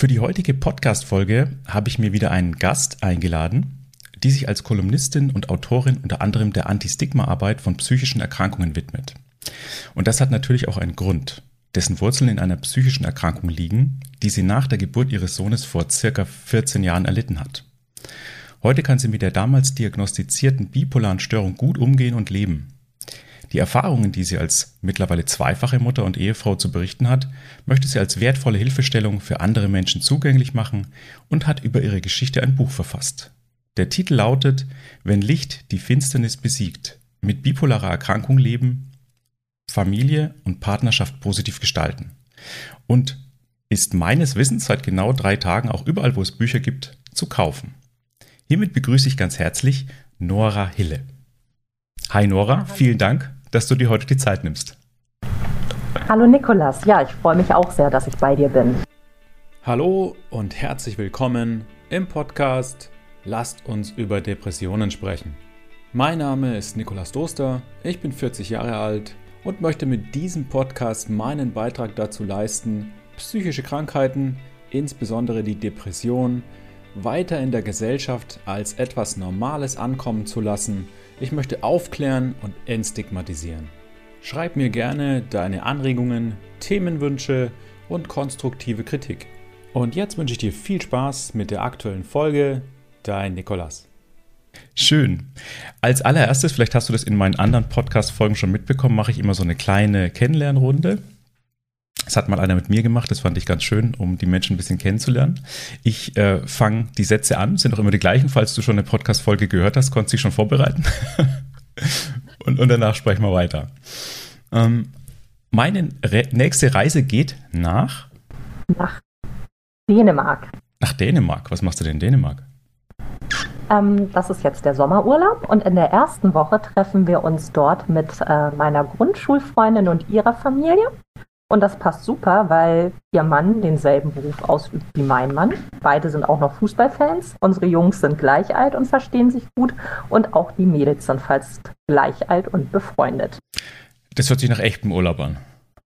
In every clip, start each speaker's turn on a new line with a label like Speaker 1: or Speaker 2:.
Speaker 1: Für die heutige Podcast-Folge habe ich mir wieder einen Gast eingeladen, die sich als Kolumnistin und Autorin unter anderem der Anti-Stigma-Arbeit von psychischen Erkrankungen widmet. Und das hat natürlich auch einen Grund, dessen Wurzeln in einer psychischen Erkrankung liegen, die sie nach der Geburt ihres Sohnes vor circa 14 Jahren erlitten hat. Heute kann sie mit der damals diagnostizierten bipolaren Störung gut umgehen und leben. Die Erfahrungen, die sie als mittlerweile zweifache Mutter und Ehefrau zu berichten hat, möchte sie als wertvolle Hilfestellung für andere Menschen zugänglich machen und hat über ihre Geschichte ein Buch verfasst. Der Titel lautet Wenn Licht die Finsternis besiegt, mit bipolarer Erkrankung leben, Familie und Partnerschaft positiv gestalten. Und ist meines Wissens seit genau drei Tagen auch überall, wo es Bücher gibt, zu kaufen. Hiermit begrüße ich ganz herzlich Nora Hille. Hi Nora, vielen Dank, dass du dir heute die Zeit nimmst.
Speaker 2: Hallo Nikolas, ja, ich freue mich auch sehr, dass ich bei dir bin.
Speaker 1: Hallo und herzlich willkommen im Podcast Lasst uns über Depressionen sprechen. Mein Name ist Nikolas Doster, ich bin 40 Jahre alt und möchte mit diesem Podcast meinen Beitrag dazu leisten, psychische Krankheiten, insbesondere die Depression, weiter in der Gesellschaft als etwas Normales ankommen zu lassen. Ich möchte aufklären und entstigmatisieren. Schreib mir gerne deine Anregungen, Themenwünsche und konstruktive Kritik. Und jetzt wünsche ich dir viel Spaß mit der aktuellen Folge. Dein Nikolas. Schön. Als allererstes, vielleicht hast du das in meinen anderen Podcast-Folgen schon mitbekommen, mache ich immer so eine kleine Kennenlernrunde. Das hat mal einer mit mir gemacht, das fand ich ganz schön, um die Menschen ein bisschen kennenzulernen. Ich äh, fange die Sätze an, sind auch immer die gleichen. Falls du schon eine Podcast-Folge gehört hast, konntest du dich schon vorbereiten. und, und, danach sprechen wir weiter. Ähm, meine Re nächste Reise geht nach?
Speaker 2: Nach Dänemark.
Speaker 1: Nach Dänemark? Was machst du denn in Dänemark?
Speaker 2: Ähm, das ist jetzt der Sommerurlaub und in der ersten Woche treffen wir uns dort mit äh, meiner Grundschulfreundin und ihrer Familie. Und das passt super, weil ihr Mann denselben Beruf ausübt wie mein Mann. Beide sind auch noch Fußballfans. Unsere Jungs sind gleich alt und verstehen sich gut. Und auch die Mädels sind fast gleich alt und befreundet.
Speaker 1: Das hört sich nach echtem Urlaub an.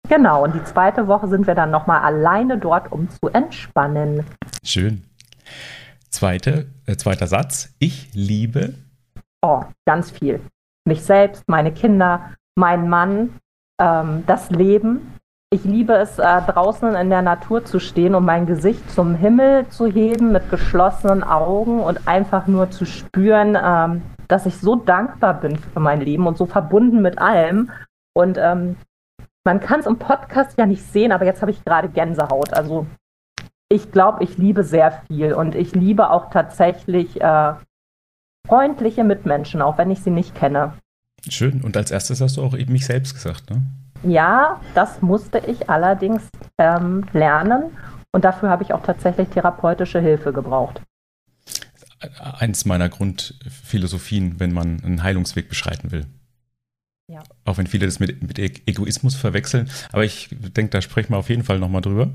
Speaker 2: Genau, und die zweite Woche sind wir dann nochmal alleine dort, um zu entspannen.
Speaker 1: Schön. Zweite, äh, zweiter Satz. Ich liebe.
Speaker 2: Oh, ganz viel. Mich selbst, meine Kinder, meinen Mann, ähm, das Leben ich liebe es, äh, draußen in der Natur zu stehen und mein Gesicht zum Himmel zu heben mit geschlossenen Augen und einfach nur zu spüren, ähm, dass ich so dankbar bin für mein Leben und so verbunden mit allem. Und ähm, man kann es im Podcast ja nicht sehen, aber jetzt habe ich gerade Gänsehaut. Also ich glaube, ich liebe sehr viel und ich liebe auch tatsächlich äh, freundliche Mitmenschen, auch wenn ich sie nicht kenne.
Speaker 1: Schön. Und als erstes hast du auch eben mich selbst gesagt, ne?
Speaker 2: Ja, das musste ich allerdings ähm, lernen und dafür habe ich auch tatsächlich therapeutische Hilfe gebraucht.
Speaker 1: Eins meiner Grundphilosophien, wenn man einen Heilungsweg beschreiten will. Ja. Auch wenn viele das mit, mit e-, Egoismus verwechseln. Aber ich denke, da sprechen wir auf jeden Fall nochmal drüber.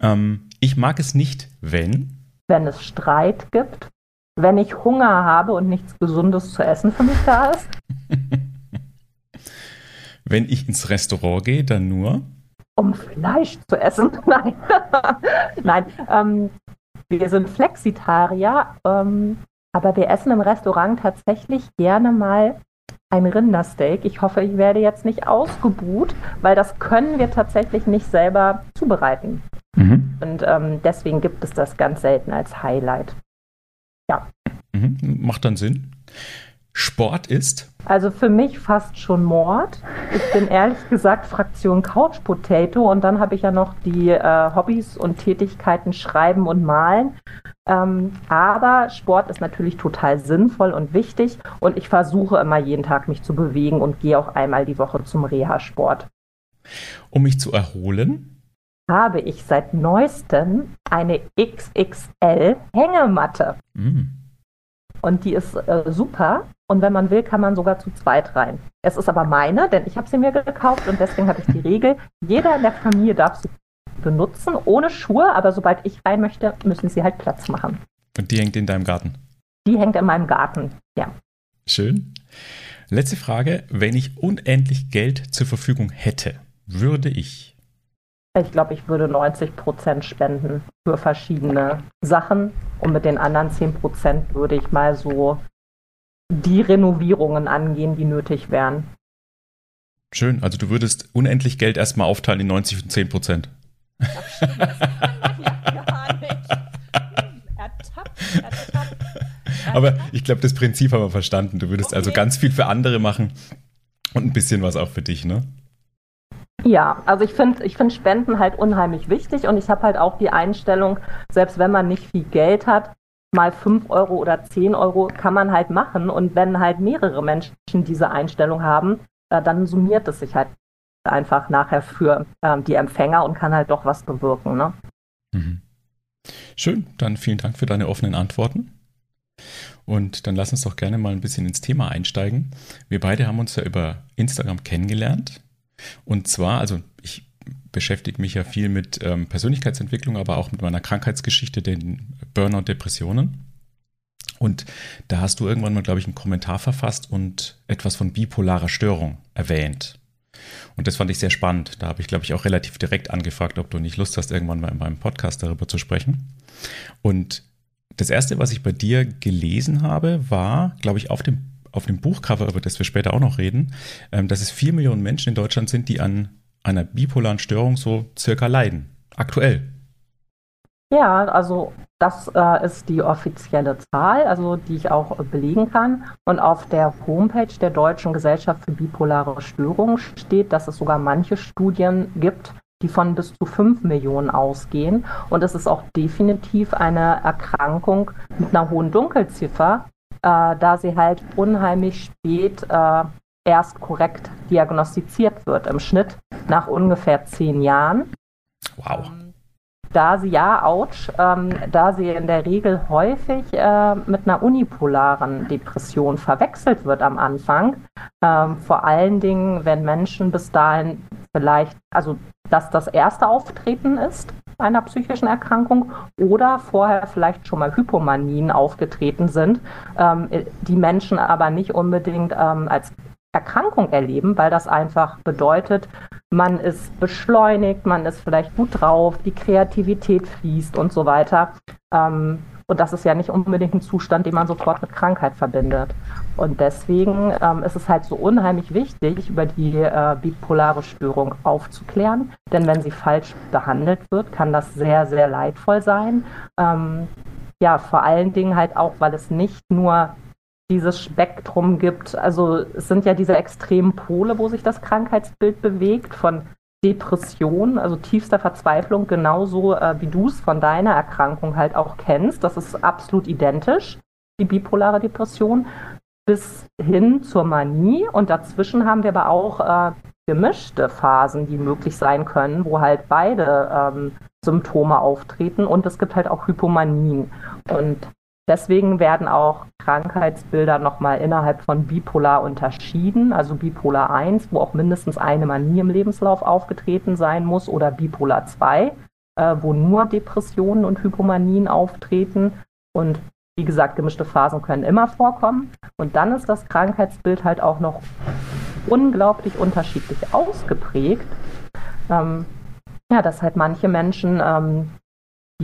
Speaker 1: Ähm, ich mag es nicht, wenn.
Speaker 2: Wenn es Streit gibt, wenn ich Hunger habe und nichts Gesundes zu essen für mich da ist.
Speaker 1: Wenn ich ins Restaurant gehe, dann nur?
Speaker 2: Um Fleisch zu essen. Nein. Nein. Ähm, wir sind Flexitarier, ähm, aber wir essen im Restaurant tatsächlich gerne mal ein Rindersteak. Ich hoffe, ich werde jetzt nicht ausgebuht, weil das können wir tatsächlich nicht selber zubereiten. Mhm. Und ähm, deswegen gibt es das ganz selten als Highlight.
Speaker 1: Ja. Mhm. Macht dann Sinn. Sport ist?
Speaker 2: Also für mich fast schon Mord. Ich bin ehrlich gesagt Fraktion Couch Potato und dann habe ich ja noch die äh, Hobbys und Tätigkeiten Schreiben und Malen. Ähm, aber Sport ist natürlich total sinnvoll und wichtig und ich versuche immer jeden Tag mich zu bewegen und gehe auch einmal die Woche zum Reha-Sport.
Speaker 1: Um mich zu erholen?
Speaker 2: habe ich seit neuestem eine XXL Hängematte. Mm. Und die ist äh, super. Und wenn man will, kann man sogar zu zweit rein. Es ist aber meine, denn ich habe sie mir gekauft und deswegen habe ich die Regel, jeder in der Familie darf sie benutzen, ohne Schuhe, aber sobald ich rein möchte, müssen sie halt Platz machen.
Speaker 1: Und die hängt in deinem Garten?
Speaker 2: Die hängt in meinem Garten, ja.
Speaker 1: Schön. Letzte Frage. Wenn ich unendlich Geld zur Verfügung hätte, würde ich
Speaker 2: Ich glaube, ich würde 90 Prozent spenden für verschiedene Sachen und mit den anderen 10 Prozent würde ich mal so die Renovierungen angehen, die nötig wären.
Speaker 1: Schön, also du würdest unendlich Geld erstmal aufteilen in 90 und 10 Prozent. Aber ich glaube, das Prinzip haben wir verstanden. Du würdest also okay. also ganz viel für andere machen und ein bisschen was auch für dich, ne?
Speaker 2: Ja, also ich finde ich find Spenden halt unheimlich wichtig und ich habe halt auch die Einstellung, selbst wenn man nicht viel Geld hat, mal 5 Euro oder 10 Euro kann man halt machen und wenn halt mehrere Menschen diese Einstellung haben, äh, dann summiert es sich halt einfach nachher für ähm, die Empfänger und kann halt doch was bewirken. Ne? Mhm.
Speaker 1: Schön, dann vielen Dank für deine offenen Antworten. Und dann lass uns doch gerne mal ein bisschen ins Thema einsteigen. Wir beide haben uns ja über Instagram kennengelernt. Und zwar, also ich beschäftige mich ja viel mit ähm, Persönlichkeitsentwicklung, aber auch mit meiner Krankheitsgeschichte, den Burnout-Depressionen. Und da hast du irgendwann mal, glaube ich, einen Kommentar verfasst und etwas von bipolarer Störung erwähnt. Und das fand ich sehr spannend. Da habe ich, glaube ich, auch relativ direkt angefragt, ob du nicht Lust hast, irgendwann mal in meinem Podcast darüber zu sprechen. Und das erste, was ich bei dir gelesen habe, war, glaube ich, auf dem, auf dem Buchcover, über das wir später auch noch reden, ähm, dass es vier Millionen Menschen in Deutschland sind, die an einer bipolaren Störung so circa leiden. Aktuell.
Speaker 2: Ja, also das äh, ist die offizielle Zahl, also die ich auch belegen kann. Und auf der Homepage der Deutschen Gesellschaft für bipolare Störungen steht, dass es sogar manche Studien gibt, die von bis zu 5 Millionen ausgehen. Und es ist auch definitiv eine Erkrankung mit einer hohen Dunkelziffer, äh, da sie halt unheimlich spät äh, erst korrekt diagnostiziert wird. Im Schnitt nach ungefähr zehn Jahren.
Speaker 1: Wow.
Speaker 2: Da sie ja, ouch, ähm, da sie in der Regel häufig äh, mit einer unipolaren Depression verwechselt wird am Anfang. Ähm, vor allen Dingen, wenn Menschen bis dahin vielleicht, also dass das erste Auftreten ist einer psychischen Erkrankung oder vorher vielleicht schon mal Hypomanien aufgetreten sind, ähm, die Menschen aber nicht unbedingt ähm, als Erkrankung erleben, weil das einfach bedeutet, man ist beschleunigt, man ist vielleicht gut drauf, die Kreativität fließt und so weiter. Ähm, und das ist ja nicht unbedingt ein Zustand, den man sofort mit Krankheit verbindet. Und deswegen ähm, ist es halt so unheimlich wichtig, über die äh, bipolare Störung aufzuklären. Denn wenn sie falsch behandelt wird, kann das sehr, sehr leidvoll sein. Ähm, ja, vor allen Dingen halt auch, weil es nicht nur dieses Spektrum gibt. Also es sind ja diese extremen Pole, wo sich das Krankheitsbild bewegt, von Depression, also tiefster Verzweiflung, genauso äh, wie du es von deiner Erkrankung halt auch kennst. Das ist absolut identisch, die bipolare Depression, bis hin zur Manie. Und dazwischen haben wir aber auch äh, gemischte Phasen, die möglich sein können, wo halt beide ähm, Symptome auftreten. Und es gibt halt auch Hypomanien. Und Deswegen werden auch Krankheitsbilder nochmal innerhalb von Bipolar unterschieden, also Bipolar 1, wo auch mindestens eine Manie im Lebenslauf aufgetreten sein muss, oder Bipolar 2, äh, wo nur Depressionen und Hypomanien auftreten. Und wie gesagt, gemischte Phasen können immer vorkommen. Und dann ist das Krankheitsbild halt auch noch unglaublich unterschiedlich ausgeprägt. Ähm, ja, dass halt manche Menschen ähm,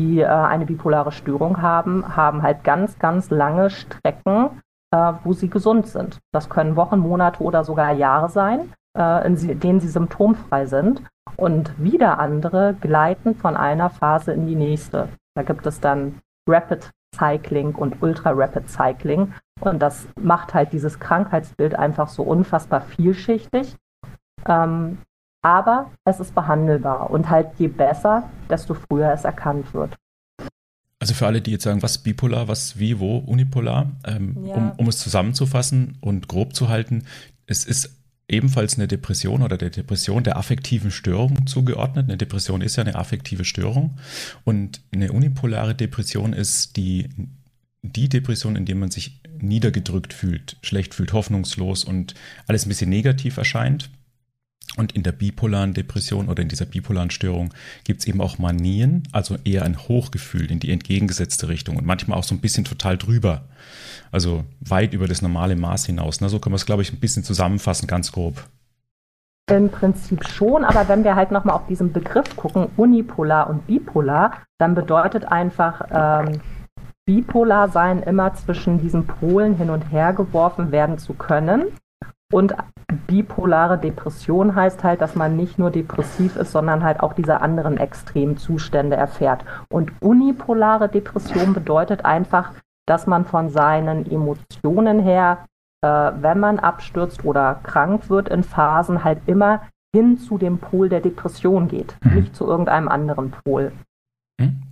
Speaker 2: die äh, eine bipolare Störung haben, haben halt ganz, ganz lange Strecken, äh, wo sie gesund sind. Das können Wochen, Monate oder sogar Jahre sein, äh, in denen sie symptomfrei sind. Und wieder andere gleiten von einer Phase in die nächste. Da gibt es dann Rapid Cycling und Ultra Rapid Cycling. Und das macht halt dieses Krankheitsbild einfach so unfassbar vielschichtig. Ähm, aber es ist behandelbar und halt je besser, desto früher es erkannt wird.
Speaker 1: Also für alle, die jetzt sagen, was bipolar, was wie, wo, unipolar, ähm, ja. um, um es zusammenzufassen und grob zu halten, es ist ebenfalls eine Depression oder der Depression der affektiven Störung zugeordnet. Eine Depression ist ja eine affektive Störung und eine unipolare Depression ist die, die Depression, in der man sich niedergedrückt fühlt, schlecht fühlt, hoffnungslos und alles ein bisschen negativ erscheint. Und in der bipolaren Depression oder in dieser bipolaren Störung gibt es eben auch Manien, also eher ein Hochgefühl in die entgegengesetzte Richtung und manchmal auch so ein bisschen total drüber. Also weit über das normale Maß hinaus. Na, so kann man es, glaube ich, ein bisschen zusammenfassen, ganz grob.
Speaker 2: Im Prinzip schon, aber wenn wir halt nochmal auf diesen Begriff gucken, unipolar und bipolar, dann bedeutet einfach ähm, bipolar sein, immer zwischen diesen Polen hin und her geworfen werden zu können. Und bipolare Depression heißt halt, dass man nicht nur depressiv ist, sondern halt auch diese anderen extremen Zustände erfährt. Und unipolare Depression bedeutet einfach, dass man von seinen Emotionen her äh, wenn man abstürzt oder krank wird in Phasen, halt immer hin zu dem Pol der Depression geht, mhm. nicht zu irgendeinem anderen Pol.
Speaker 1: Hm?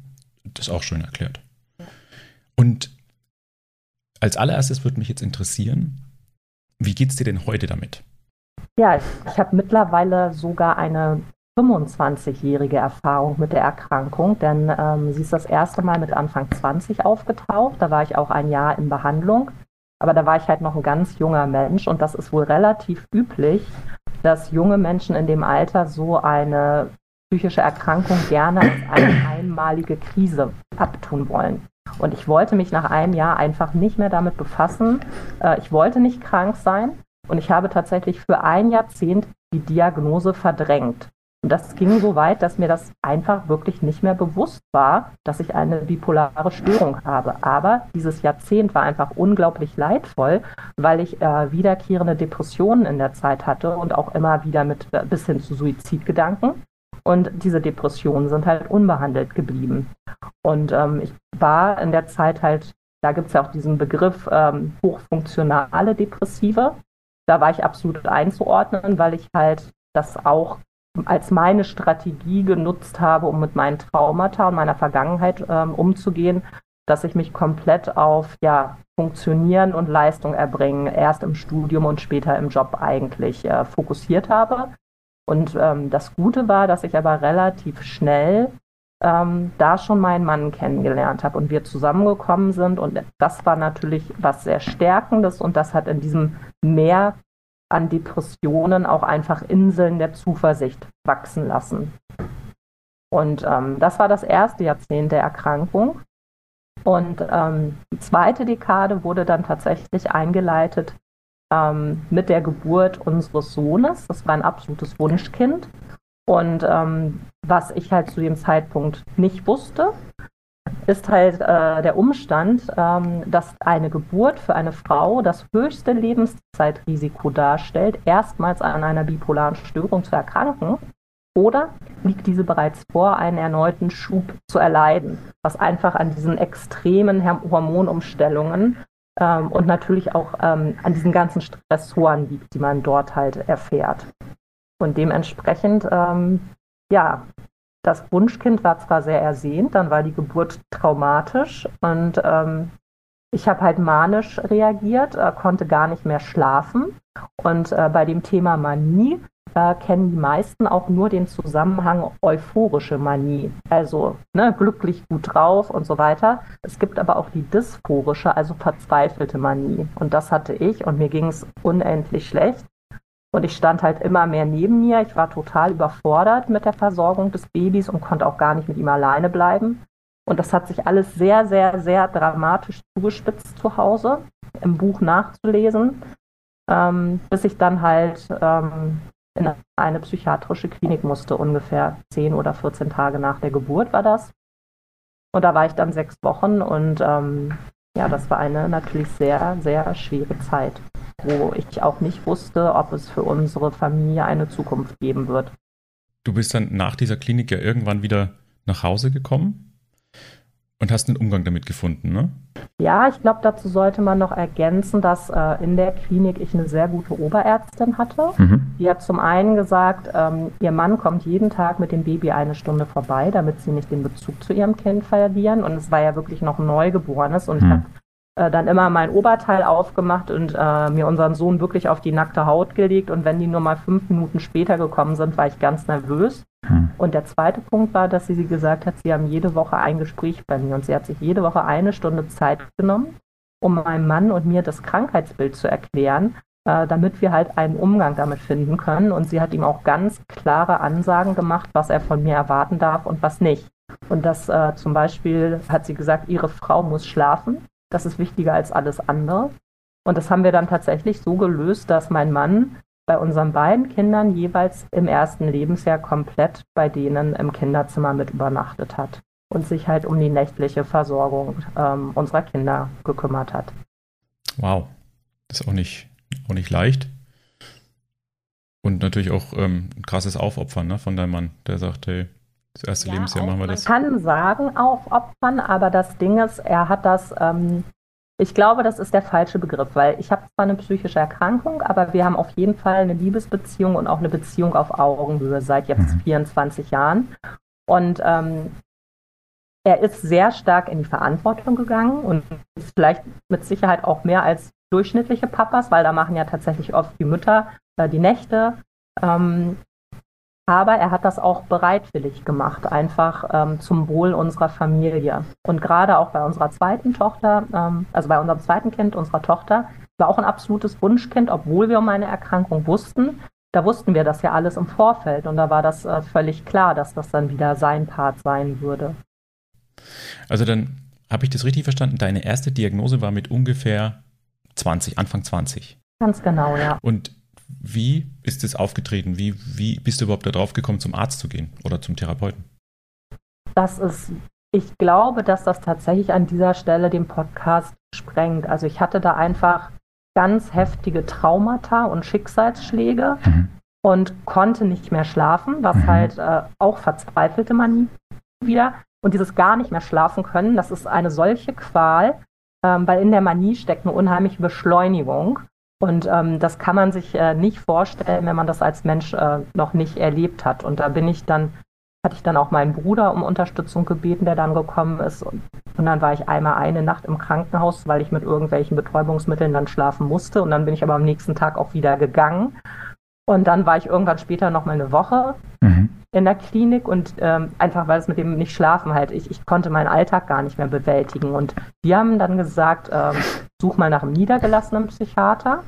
Speaker 1: Das ist auch schön erklärt. Und als allererstes würde mich jetzt interessieren, wie geht es dir denn heute damit?
Speaker 2: Ja, ich, habe mittlerweile sogar eine 25-jährige Erfahrung mit der Erkrankung, denn ähm, sie ist das erste Mal mit Anfang 20 aufgetaucht. Da war ich auch ein Jahr in Behandlung. Aber da war ich halt noch ein ganz junger Mensch und das ist wohl relativ üblich, dass junge Menschen in dem Alter so eine psychische Erkrankung gerne als eine einmalige Krise abtun wollen. Und ich wollte mich nach einem Jahr einfach nicht mehr damit befassen. Äh, ich wollte nicht krank sein und ich habe tatsächlich für ein Jahrzehnt die Diagnose verdrängt. Und das ging so weit, dass mir das einfach wirklich nicht mehr bewusst war, dass ich eine bipolare Störung habe. Aber dieses Jahrzehnt war einfach unglaublich leidvoll, weil ich äh, wiederkehrende Depressionen in der Zeit hatte und auch immer wieder mit äh, bis hin zu Suizidgedanken. Und diese Depressionen sind halt unbehandelt geblieben. Und ähm, ich war in der Zeit halt, da gibt es ja auch diesen Begriff ähm, hochfunktionale Depressive. Da war ich absolut einzuordnen, weil ich halt das auch als meine Strategie genutzt habe, um mit meinen Traumata und meiner Vergangenheit ähm, umzugehen, dass ich mich komplett auf ja, Funktionieren und Leistung erbringen erst im Studium und später im Job eigentlich äh, fokussiert habe. Und ähm, das Gute war, dass ich aber relativ schnell ähm, da schon meinen Mann kennengelernt habe und wir zusammengekommen sind. Und das war natürlich was sehr Stärkendes und das hat in diesem Meer an Depressionen auch einfach Inseln der Zuversicht wachsen lassen. Und ähm, das war das erste Jahrzehnt der Erkrankung. Und ähm, die zweite Dekade wurde dann tatsächlich eingeleitet ähm, mit der Geburt unseres Sohnes. Das war ein absolutes Wunschkind. Und ähm, was ich halt zu dem Zeitpunkt nicht wusste, ist halt äh, der Umstand, ähm, dass eine Geburt für eine Frau das höchste Lebenszeitrisiko darstellt, erstmals an einer bipolaren Störung zu erkranken. Oder liegt diese bereits vor, einen erneuten Schub zu erleiden, was einfach an diesen extremen Hormonumstellungen ähm, und natürlich auch ähm, an diesen ganzen Stressoren liegt, die man dort halt erfährt. Und dementsprechend, ähm, ja, das Wunschkind war zwar sehr ersehnt, dann war die Geburt traumatisch und ähm, ich habe halt manisch reagiert, äh, konnte gar nicht mehr schlafen. Und äh, bei dem Thema Manie äh, kennen die meisten auch nur den Zusammenhang euphorische Manie, also ne, glücklich gut drauf und so weiter. Es gibt aber auch die dysphorische, also verzweifelte Manie. Und das hatte ich und mir ging es unendlich schlecht. Und ich stand halt immer mehr neben mir. Ich war total überfordert mit der Versorgung des Babys und konnte auch gar nicht mit ihm alleine bleiben. Und das hat sich alles sehr, sehr, sehr dramatisch zugespitzt zu Hause, im Buch nachzulesen, ähm, bis ich dann halt ähm, in eine psychiatrische Klinik musste, ungefähr 10 oder 14 Tage nach der Geburt war das. Und da war ich dann sechs Wochen und ähm, ja, das war eine natürlich sehr, sehr schwere Zeit wo ich auch nicht wusste, ob es für unsere Familie eine Zukunft geben wird.
Speaker 1: Du bist dann nach dieser Klinik ja irgendwann wieder nach Hause gekommen und hast einen Umgang damit gefunden, ne?
Speaker 2: Ja, ich glaube, dazu sollte man noch ergänzen, dass äh, in der Klinik ich eine sehr gute Oberärztin hatte. Mhm. Die hat zum einen gesagt, ähm, ihr Mann kommt jeden Tag mit dem Baby eine Stunde vorbei, damit sie nicht den Bezug zu ihrem Kind verlieren. Und es war ja wirklich noch Neugeborenes und mhm. ich habe äh, dann immer mein Oberteil aufgemacht und äh, mir unseren Sohn wirklich auf die nackte Haut gelegt. Und wenn die nur mal fünf Minuten später gekommen sind, war ich ganz nervös. Hm. Und der zweite Punkt war, dass sie, sie gesagt hat, sie haben jede Woche ein Gespräch bei mir und sie hat sich jede Woche eine Stunde Zeit genommen, um meinem Mann und mir das Krankheitsbild zu erklären, äh, damit wir halt einen Umgang damit finden können. Und sie hat ihm auch ganz klare Ansagen gemacht, was er von mir erwarten darf und was nicht. Und das äh, zum Beispiel hat sie gesagt, ihre Frau muss schlafen das ist wichtiger als alles andere. Und das haben wir dann tatsächlich so gelöst, dass mein Mann bei unseren beiden Kindern jeweils im ersten Lebensjahr komplett bei denen im Kinderzimmer mit übernachtet hat und sich halt um die nächtliche Versorgung ähm, unserer Kinder gekümmert hat.
Speaker 1: Wow, das ist auch nicht, auch nicht leicht. Und natürlich auch ähm, ein krasses Aufopfern ne, von deinem Mann, der sagt, hey, das erste ja, Lebensjahr machen wir das.
Speaker 2: Man kann sagen aufopfern, aber das Ding ist, er hat das, ähm, ich glaube, das ist der falsche Begriff, weil ich habe zwar eine psychische Erkrankung, aber wir haben auf jeden Fall eine Liebesbeziehung und auch eine Beziehung auf Augenhöhe seit jetzt mhm. 24 Jahren. Und ähm, er ist sehr stark in die Verantwortung gegangen und vielleicht mit Sicherheit auch mehr als durchschnittliche Papas, weil da machen ja tatsächlich oft die Mütter äh, die Nächte. Ähm, aber er hat das auch bereitwillig gemacht, einfach ähm, zum Wohl unserer Familie. Und gerade auch bei unserer zweiten Tochter, ähm, also bei unserem zweiten Kind, unserer Tochter, war auch ein absolutes Wunschkind, obwohl wir um meine Erkrankung wussten. Da wussten wir das ja alles im Vorfeld und da war das äh, völlig klar, dass das dann wieder sein Part sein würde.
Speaker 1: Also dann habe ich das richtig verstanden. Deine erste Diagnose war mit ungefähr 20, Anfang 20.
Speaker 2: Ganz genau, ja.
Speaker 1: Und wie ist es aufgetreten? Wie, wie bist du überhaupt darauf gekommen, zum Arzt zu gehen oder zum Therapeuten?
Speaker 2: Das ist, ich glaube, dass das tatsächlich an dieser Stelle den Podcast sprengt. Also ich hatte da einfach ganz heftige Traumata und Schicksalsschläge mhm. und konnte nicht mehr schlafen, was mhm. halt äh, auch verzweifelte man wieder. Und dieses gar nicht mehr schlafen können, das ist eine solche Qual, ähm, weil in der Manie steckt eine unheimliche Beschleunigung. Und ähm, das kann man sich äh, nicht vorstellen, wenn man das als Mensch äh, noch nicht erlebt hat. Und da bin ich dann, hatte ich dann auch meinen Bruder um Unterstützung gebeten, der dann gekommen ist. Und, und dann war ich einmal eine Nacht im Krankenhaus, weil ich mit irgendwelchen Betäubungsmitteln dann schlafen musste. Und dann bin ich aber am nächsten Tag auch wieder gegangen. Und dann war ich irgendwann später noch mal eine Woche mhm. in der Klinik und ähm, einfach weil es mit dem nicht schlafen halt, ich, ich konnte meinen Alltag gar nicht mehr bewältigen. Und die haben dann gesagt, ähm, such mal nach einem niedergelassenen Psychiater.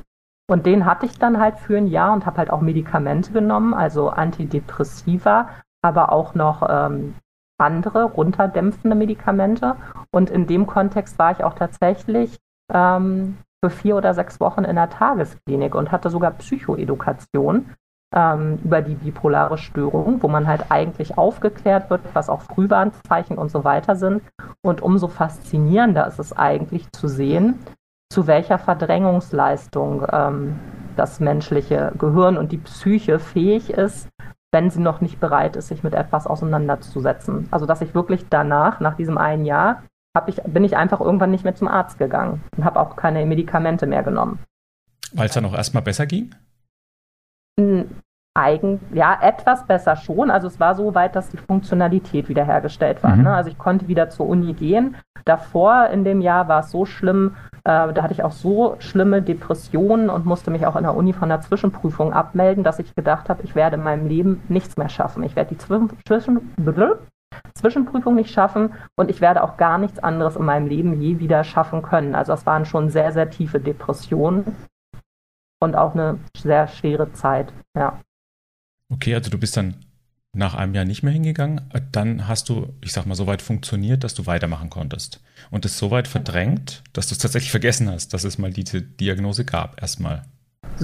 Speaker 2: Und den hatte ich dann halt für ein Jahr und habe halt auch Medikamente genommen, also Antidepressiva, aber auch noch ähm, andere runterdämpfende Medikamente. Und in dem Kontext war ich auch tatsächlich ähm, für vier oder sechs Wochen in der Tagesklinik und hatte sogar Psychoedukation ähm, über die bipolare Störung, wo man halt eigentlich aufgeklärt wird, was auch Frühwarnzeichen und so weiter sind. Und umso faszinierender ist es eigentlich zu sehen, zu welcher Verdrängungsleistung ähm, das menschliche Gehirn und die Psyche fähig ist, wenn sie noch nicht bereit ist, sich mit etwas auseinanderzusetzen. Also dass ich wirklich danach, nach diesem einen Jahr, ich, bin ich einfach irgendwann nicht mehr zum Arzt gegangen und habe auch keine Medikamente mehr genommen.
Speaker 1: Weil es dann auch erstmal besser ging?
Speaker 2: Eigen, ja, etwas besser schon. Also es war so weit, dass die Funktionalität wiederhergestellt war. Mhm. Ne? Also ich konnte wieder zur Uni gehen. Davor in dem Jahr war es so schlimm, äh, da hatte ich auch so schlimme Depressionen und musste mich auch in der Uni von der Zwischenprüfung abmelden, dass ich gedacht habe, ich werde in meinem Leben nichts mehr schaffen. Ich werde die Zwischen Zwischenprüfung nicht schaffen und ich werde auch gar nichts anderes in meinem Leben je wieder schaffen können. Also es waren schon sehr, sehr tiefe Depressionen und auch eine sehr schwere Zeit, ja.
Speaker 1: Okay, also du bist dann nach einem Jahr nicht mehr hingegangen. Dann hast du, ich sag mal, so weit funktioniert, dass du weitermachen konntest. Und es so weit verdrängt, dass du es tatsächlich vergessen hast, dass es mal diese Diagnose gab, erstmal.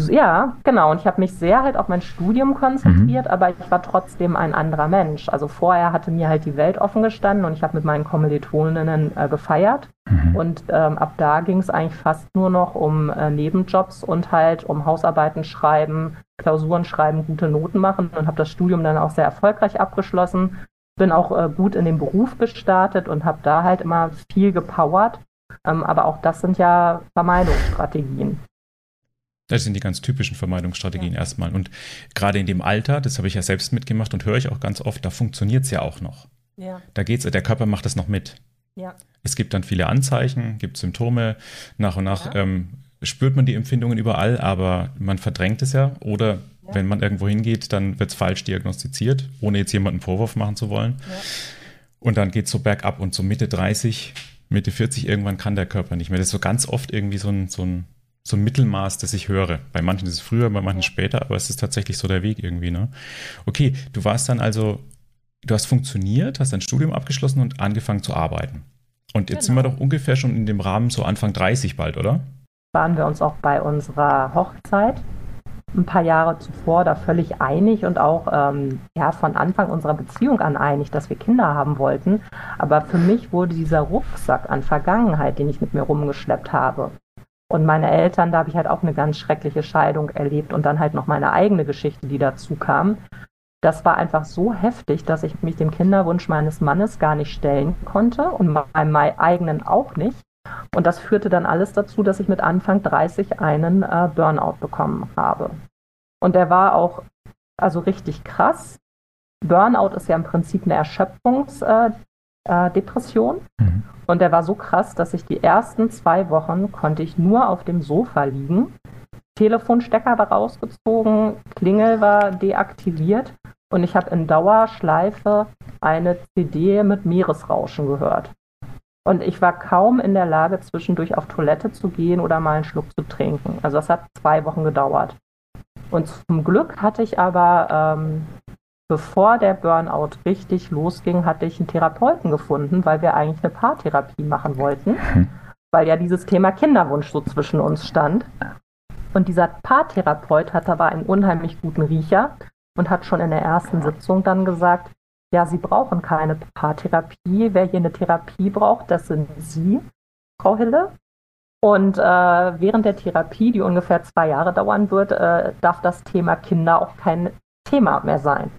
Speaker 2: Ja, genau. Und ich habe mich sehr halt auf mein Studium konzentriert, mhm. aber ich war trotzdem ein anderer Mensch. Also vorher hatte mir halt die Welt offen gestanden und ich habe mit meinen Kommilitoninnen äh, gefeiert. Mhm. Und ähm, ab da ging es eigentlich fast nur noch um äh, Nebenjobs und halt um Hausarbeiten schreiben, Klausuren schreiben, gute Noten machen und habe das Studium dann auch sehr erfolgreich abgeschlossen. Bin auch äh, gut in den Beruf gestartet und habe da halt immer viel gepowert. Ähm, aber auch das sind ja Vermeidungsstrategien.
Speaker 1: Das sind die ganz typischen Vermeidungsstrategien ja. erstmal. Und gerade in dem Alter, das habe ich ja selbst mitgemacht und höre ich auch ganz oft, da funktioniert es ja auch noch. Ja. Da geht's, der Körper macht das noch mit. Ja. Es gibt dann viele Anzeichen, gibt Symptome. Nach und nach ja. ähm, spürt man die Empfindungen überall, aber man verdrängt es ja. Oder ja. wenn man irgendwo hingeht, dann wird es falsch diagnostiziert, ohne jetzt jemanden Vorwurf machen zu wollen. Und dann geht es so bergab und so Mitte 30, Mitte 40 irgendwann kann der Körper nicht mehr. Das ist so ganz oft irgendwie so ein, so ein so ein Mittelmaß, das ich höre. Bei manchen ist es früher, bei manchen später, aber es ist tatsächlich so der Weg irgendwie, ne? Okay, du warst dann also, du hast funktioniert, hast dein Studium abgeschlossen und angefangen zu arbeiten. Und jetzt genau. sind wir genau. doch ungefähr schon in dem Rahmen so Anfang 30 bald, oder?
Speaker 2: Waren wir uns auch bei unserer Hochzeit. ein paar Jahre zuvor da völlig einig und auch ähm, ja, von Anfang unserer Beziehung an einig, dass wir Kinder haben wollten. Aber für mich wurde dieser Rucksack an Vergangenheit, den ich mit mir rumgeschleppt habe, und meine Eltern, da habe ich halt auch eine ganz schreckliche Scheidung erlebt und dann halt noch meine eigene Geschichte, die dazu kam. Das war einfach so heftig, dass ich mich dem Kinderwunsch meines Mannes gar nicht stellen konnte und meinem eigenen auch nicht. Und das führte dann alles dazu, dass ich mit Anfang 30 einen äh, Burnout bekommen habe. Und der war auch also richtig krass. Burnout ist ja im Prinzip eine Erschöpfungsdepression. Äh, äh, mhm. Und der war so krass, dass ich die ersten zwei Wochen konnte ich nur auf dem Sofa liegen. Telefonstecker war rausgezogen, Klingel war deaktiviert und ich habe in Dauerschleife eine CD mit Meeresrauschen gehört. Und ich war kaum in der Lage, zwischendurch auf Toilette zu gehen oder mal einen Schluck zu trinken. Also das hat zwei Wochen gedauert. Und zum Glück hatte ich aber, ähm, bevor der Burnout richtig losging, hatte ich einen Therapeuten gefunden, weil wir eigentlich eine Paartherapie machen wollten, mhm. weil ja dieses Thema Kinderwunsch so zwischen uns stand. Und dieser Paartherapeut hatte aber einen unheimlich guten Riecher und hat schon in der ersten Sitzung dann gesagt, ja, Sie brauchen keine Paartherapie. Wer hier eine Therapie braucht, das sind Sie, Frau Hille. Und äh, während der Therapie, die ungefähr zwei Jahre dauern wird, äh, darf das Thema Kinder auch kein Thema mehr sein.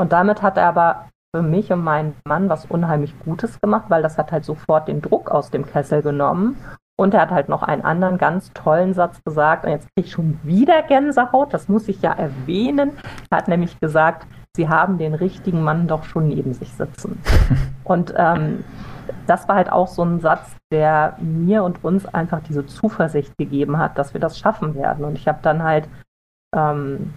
Speaker 2: Und damit hat er aber für mich und meinen Mann was unheimlich Gutes gemacht, weil das hat halt sofort den Druck aus dem Kessel genommen. Und er hat halt noch einen anderen ganz tollen Satz gesagt. Und jetzt kriege ich schon wieder Gänsehaut. Das muss ich ja erwähnen. Er hat nämlich gesagt, Sie haben den richtigen Mann doch schon neben sich sitzen. Und ähm, das war halt auch so ein Satz, der mir und uns einfach diese Zuversicht gegeben hat, dass wir das schaffen werden. Und ich habe dann halt, ähm,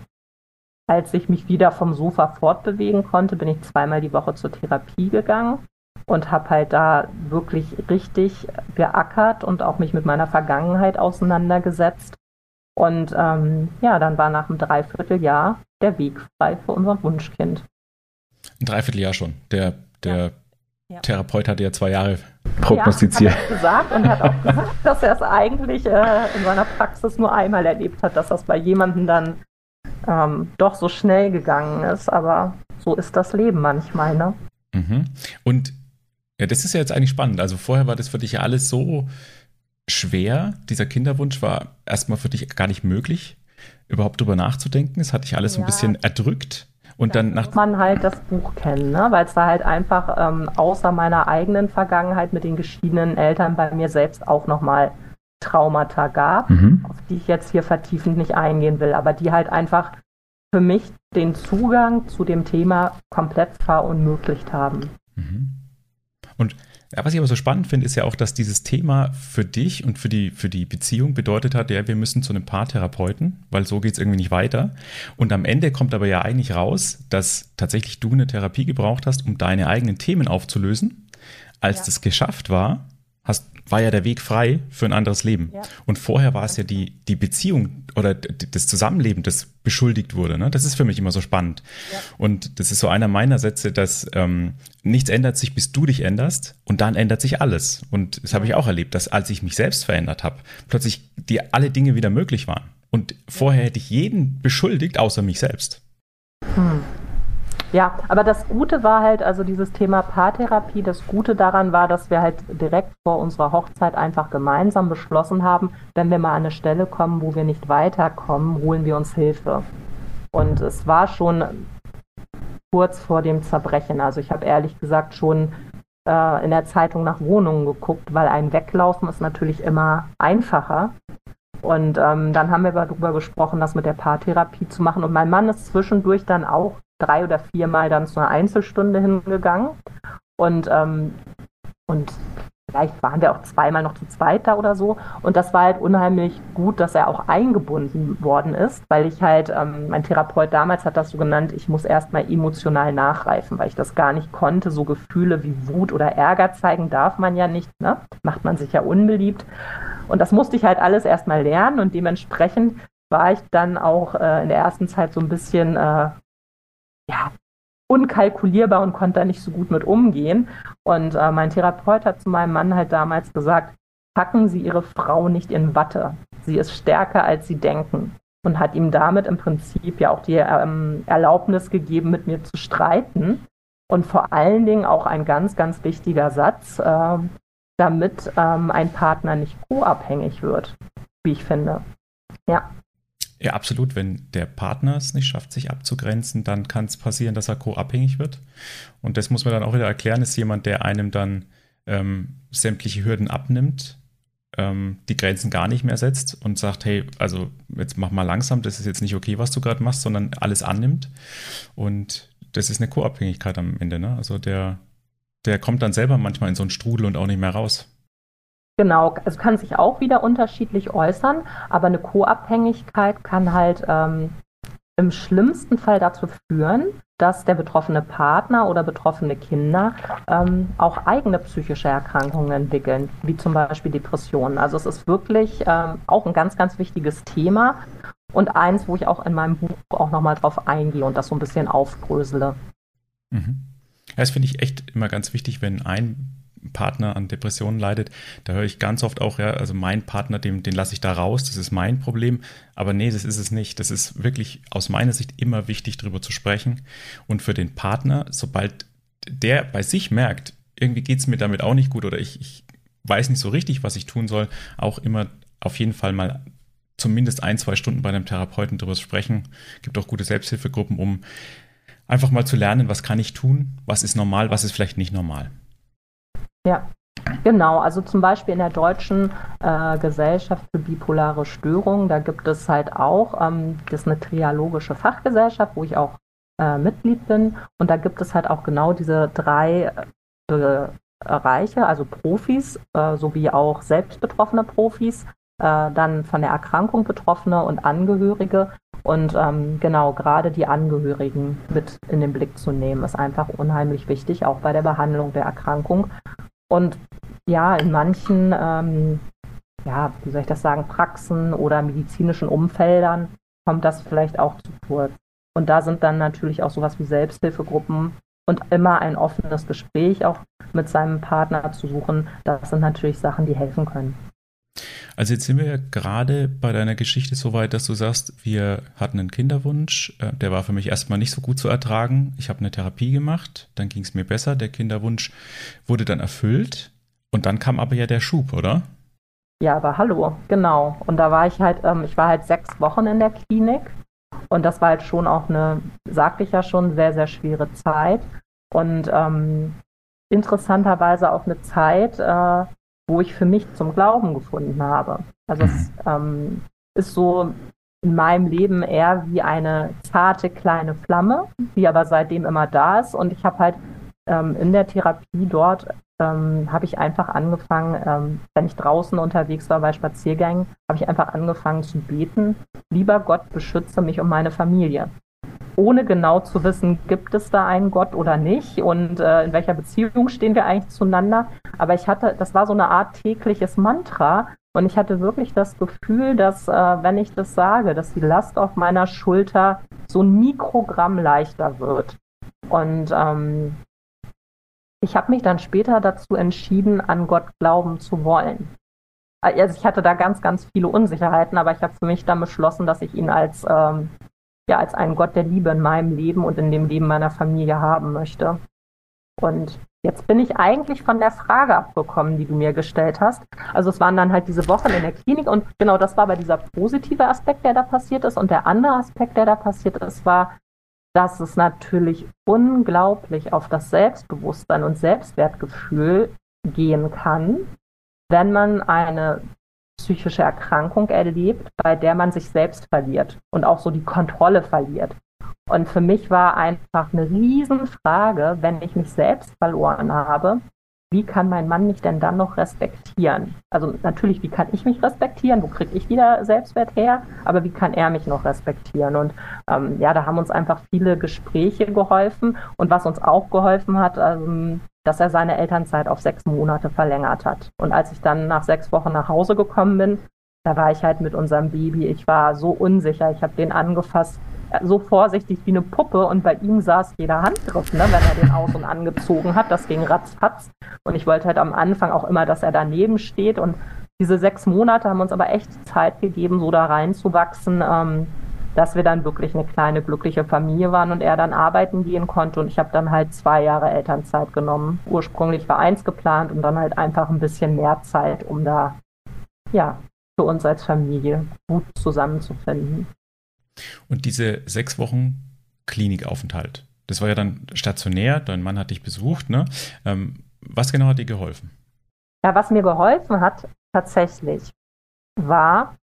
Speaker 2: als ich mich wieder vom Sofa fortbewegen konnte, bin ich zweimal die Woche zur Therapie gegangen und habe halt da wirklich richtig geackert und auch mich mit meiner Vergangenheit auseinandergesetzt. Und ähm, ja, dann war nach einem Dreivierteljahr der Weg frei für unser Wunschkind.
Speaker 1: Ein Dreivierteljahr schon. Der, der ja. Therapeut hatte ja zwei Jahre prognostiziert. Ja,
Speaker 2: hat er gesagt und hat auch gesagt, dass er es eigentlich äh, in seiner Praxis nur einmal erlebt hat, dass das bei jemandem dann ähm, doch so schnell gegangen ist. Aber so ist das Leben manchmal, ne?
Speaker 1: Mhm. Und ja, das ist ja jetzt eigentlich spannend. Also vorher war das für dich ja alles so schwer. Dieser Kinderwunsch war erstmal für dich gar nicht möglich überhaupt drüber nachzudenken. Es hat dich alles ja. so ein bisschen erdrückt. Und dann, dann
Speaker 2: nach man halt das Buch kennen, ne? weil es da halt einfach ähm, außer meiner eigenen Vergangenheit mit den geschiedenen Eltern bei mir selbst auch nochmal Traumata gab, mhm. auf die ich jetzt hier vertiefend nicht eingehen will, aber die halt einfach für mich den Zugang zu dem Thema komplett verunmöglicht haben. Mhm.
Speaker 1: Und ja, was ich aber so spannend finde, ist ja auch, dass dieses Thema für dich und für die, für die Beziehung bedeutet hat, ja, wir müssen zu einem Paartherapeuten, weil so geht es irgendwie nicht weiter. Und am Ende kommt aber ja eigentlich raus, dass tatsächlich du eine Therapie gebraucht hast, um deine eigenen Themen aufzulösen. Als ja. das geschafft war, hast, war ja der Weg frei für ein anderes Leben. Ja. Und vorher war es ja die, die Beziehung oder das Zusammenleben, das beschuldigt wurde. Ne? Das ist für mich immer so spannend. Ja. Und das ist so einer meiner Sätze, dass ähm, nichts ändert sich, bis du dich änderst und dann ändert sich alles. Und das habe ich auch erlebt, dass als ich mich selbst verändert habe, plötzlich die alle Dinge wieder möglich waren. Und vorher hätte ich jeden beschuldigt, außer mich selbst. Hm.
Speaker 2: Ja, aber das Gute war halt, also dieses Thema Paartherapie, das Gute daran war, dass wir halt direkt vor unserer Hochzeit einfach gemeinsam beschlossen haben, wenn wir mal an eine Stelle kommen, wo wir nicht weiterkommen, holen wir uns Hilfe. Und es war schon kurz vor dem Zerbrechen. Also ich habe ehrlich gesagt schon äh, in der Zeitung nach Wohnungen geguckt, weil ein Weglaufen ist natürlich immer einfacher. Und ähm, dann haben wir darüber gesprochen, das mit der Paartherapie zu machen. Und mein Mann ist zwischendurch dann auch drei oder viermal dann zu einer Einzelstunde hingegangen. Und, ähm, und vielleicht waren wir auch zweimal noch zu zweit da oder so. Und das war halt unheimlich gut, dass er auch eingebunden worden ist, weil ich halt, ähm, mein Therapeut damals hat das so genannt, ich muss erstmal emotional nachreifen, weil ich das gar nicht konnte. So Gefühle wie Wut oder Ärger zeigen darf man ja nicht, ne? Macht man sich ja unbeliebt. Und das musste ich halt alles erstmal lernen und dementsprechend war ich dann auch äh, in der ersten Zeit so ein bisschen äh, ja, unkalkulierbar und konnte da nicht so gut mit umgehen. Und äh, mein Therapeut hat zu meinem Mann halt damals gesagt, packen Sie Ihre Frau nicht in Watte. Sie ist stärker, als Sie denken. und hat ihm damit im Prinzip ja auch die ähm, Erlaubnis gegeben, mit mir zu streiten. Und vor allen Dingen auch ein ganz, ganz wichtiger Satz, äh, damit ähm, ein Partner nicht co-abhängig wird, wie ich finde. Ja.
Speaker 1: Ja, absolut. Wenn der Partner es nicht schafft, sich abzugrenzen, dann kann es passieren, dass er co-abhängig wird. Und das muss man dann auch wieder erklären, ist jemand, der einem dann ähm, sämtliche Hürden abnimmt, ähm, die Grenzen gar nicht mehr setzt und sagt, hey, also jetzt mach mal langsam, das ist jetzt nicht okay, was du gerade machst, sondern alles annimmt. Und das ist eine Co-Abhängigkeit am Ende. Ne? Also der, der kommt dann selber manchmal in so einen Strudel und auch nicht mehr raus.
Speaker 2: Genau, es kann sich auch wieder unterschiedlich äußern, aber eine Co-Abhängigkeit kann halt ähm, im schlimmsten Fall dazu führen, dass der betroffene Partner oder betroffene Kinder ähm, auch eigene psychische Erkrankungen entwickeln, wie zum Beispiel Depressionen. Also es ist wirklich ähm, auch ein ganz, ganz wichtiges Thema und eins, wo ich auch in meinem Buch auch nochmal drauf eingehe und das so ein bisschen aufgrösele.
Speaker 1: Mhm. Das finde ich echt immer ganz wichtig, wenn ein Partner an Depressionen leidet, da höre ich ganz oft auch, ja, also mein Partner, den, den lasse ich da raus, das ist mein Problem. Aber nee, das ist es nicht. Das ist wirklich aus meiner Sicht immer wichtig, darüber zu sprechen. Und für den Partner, sobald der bei sich merkt, irgendwie geht es mir damit auch nicht gut oder ich, ich weiß nicht so richtig, was ich tun soll, auch immer auf jeden Fall mal zumindest ein, zwei Stunden bei einem Therapeuten darüber sprechen. Gibt auch gute Selbsthilfegruppen, um einfach mal zu lernen, was kann ich tun, was ist normal, was ist vielleicht nicht normal.
Speaker 2: Ja, Genau, also zum Beispiel in der Deutschen äh, Gesellschaft für bipolare Störungen, da gibt es halt auch, ähm, das ist eine trialogische Fachgesellschaft, wo ich auch äh, Mitglied bin. Und da gibt es halt auch genau diese drei äh, Bereiche, also Profis äh, sowie auch selbst betroffene Profis, äh, dann von der Erkrankung Betroffene und Angehörige. Und ähm, genau, gerade die Angehörigen mit in den Blick zu nehmen, ist einfach unheimlich wichtig, auch bei der Behandlung der Erkrankung. Und ja, in manchen, ähm, ja, wie soll ich das sagen, Praxen oder medizinischen Umfeldern kommt das vielleicht auch zu kurz. Und da sind dann natürlich auch sowas wie Selbsthilfegruppen und immer ein offenes Gespräch auch mit seinem Partner zu suchen. Das sind natürlich Sachen, die helfen können.
Speaker 1: Also jetzt sind wir ja gerade bei deiner Geschichte so weit, dass du sagst, wir hatten einen Kinderwunsch, äh, der war für mich erstmal nicht so gut zu ertragen. Ich habe eine Therapie gemacht, dann ging es mir besser, der Kinderwunsch wurde dann erfüllt und dann kam aber ja der Schub, oder?
Speaker 2: Ja, aber hallo, genau. Und da war ich halt, ähm, ich war halt sechs Wochen in der Klinik und das war halt schon auch eine, sagte ich ja schon, sehr, sehr schwere Zeit und ähm, interessanterweise auch eine Zeit, äh, wo ich für mich zum Glauben gefunden habe. Also es mhm. ähm, ist so in meinem Leben eher wie eine zarte kleine Flamme, die aber seitdem immer da ist. Und ich habe halt ähm, in der Therapie dort ähm, habe ich einfach angefangen, ähm, wenn ich draußen unterwegs war bei Spaziergängen, habe ich einfach angefangen zu beten, lieber Gott beschütze mich und meine Familie ohne genau zu wissen, gibt es da einen Gott oder nicht und äh, in welcher Beziehung stehen wir eigentlich zueinander. Aber ich hatte, das war so eine Art tägliches Mantra und ich hatte wirklich das Gefühl, dass, äh, wenn ich das sage, dass die Last auf meiner Schulter so ein Mikrogramm leichter wird. Und ähm, ich habe mich dann später dazu entschieden, an Gott glauben zu wollen. Also ich hatte da ganz, ganz viele Unsicherheiten, aber ich habe für mich dann beschlossen, dass ich ihn als ähm, ja als einen Gott der Liebe in meinem Leben und in dem Leben meiner Familie haben möchte. Und jetzt bin ich eigentlich von der Frage abgekommen, die du mir gestellt hast. Also es waren dann halt diese Wochen in der Klinik und genau das war aber dieser positive Aspekt, der da passiert ist. Und der andere Aspekt, der da passiert ist, war, dass es natürlich unglaublich auf das Selbstbewusstsein und Selbstwertgefühl gehen kann, wenn man eine psychische Erkrankung erlebt, bei der man sich selbst verliert und auch so die Kontrolle verliert. Und für mich war einfach eine Riesenfrage, wenn ich mich selbst verloren habe, wie kann mein Mann mich denn dann noch respektieren? Also natürlich, wie kann ich mich respektieren? Wo kriege ich wieder Selbstwert her? Aber wie kann er mich noch respektieren? Und ähm, ja, da haben uns einfach viele Gespräche geholfen. Und was uns auch geholfen hat, ähm, dass er seine Elternzeit auf sechs Monate verlängert hat. Und als ich dann nach sechs Wochen nach Hause gekommen bin, da war ich halt mit unserem Baby. Ich war so unsicher. Ich habe den angefasst, so vorsichtig wie eine Puppe. Und bei ihm saß jeder Handgriff, ne, wenn er den aus- und angezogen hat. Das ging ratzfatz. Und ich wollte halt am Anfang auch immer, dass er daneben steht. Und diese sechs Monate haben uns aber echt Zeit gegeben, so da reinzuwachsen, ähm, dass wir dann wirklich eine kleine glückliche Familie waren und er dann arbeiten gehen konnte und ich habe dann halt zwei Jahre Elternzeit genommen. Ursprünglich war eins geplant und dann halt einfach ein bisschen mehr Zeit, um da ja für uns als Familie gut zusammenzufinden.
Speaker 1: Und diese sechs Wochen Klinikaufenthalt, das war ja dann stationär, dein Mann hat dich besucht, ne? Ähm, was genau hat dir geholfen?
Speaker 2: Ja, was mir geholfen hat tatsächlich, war,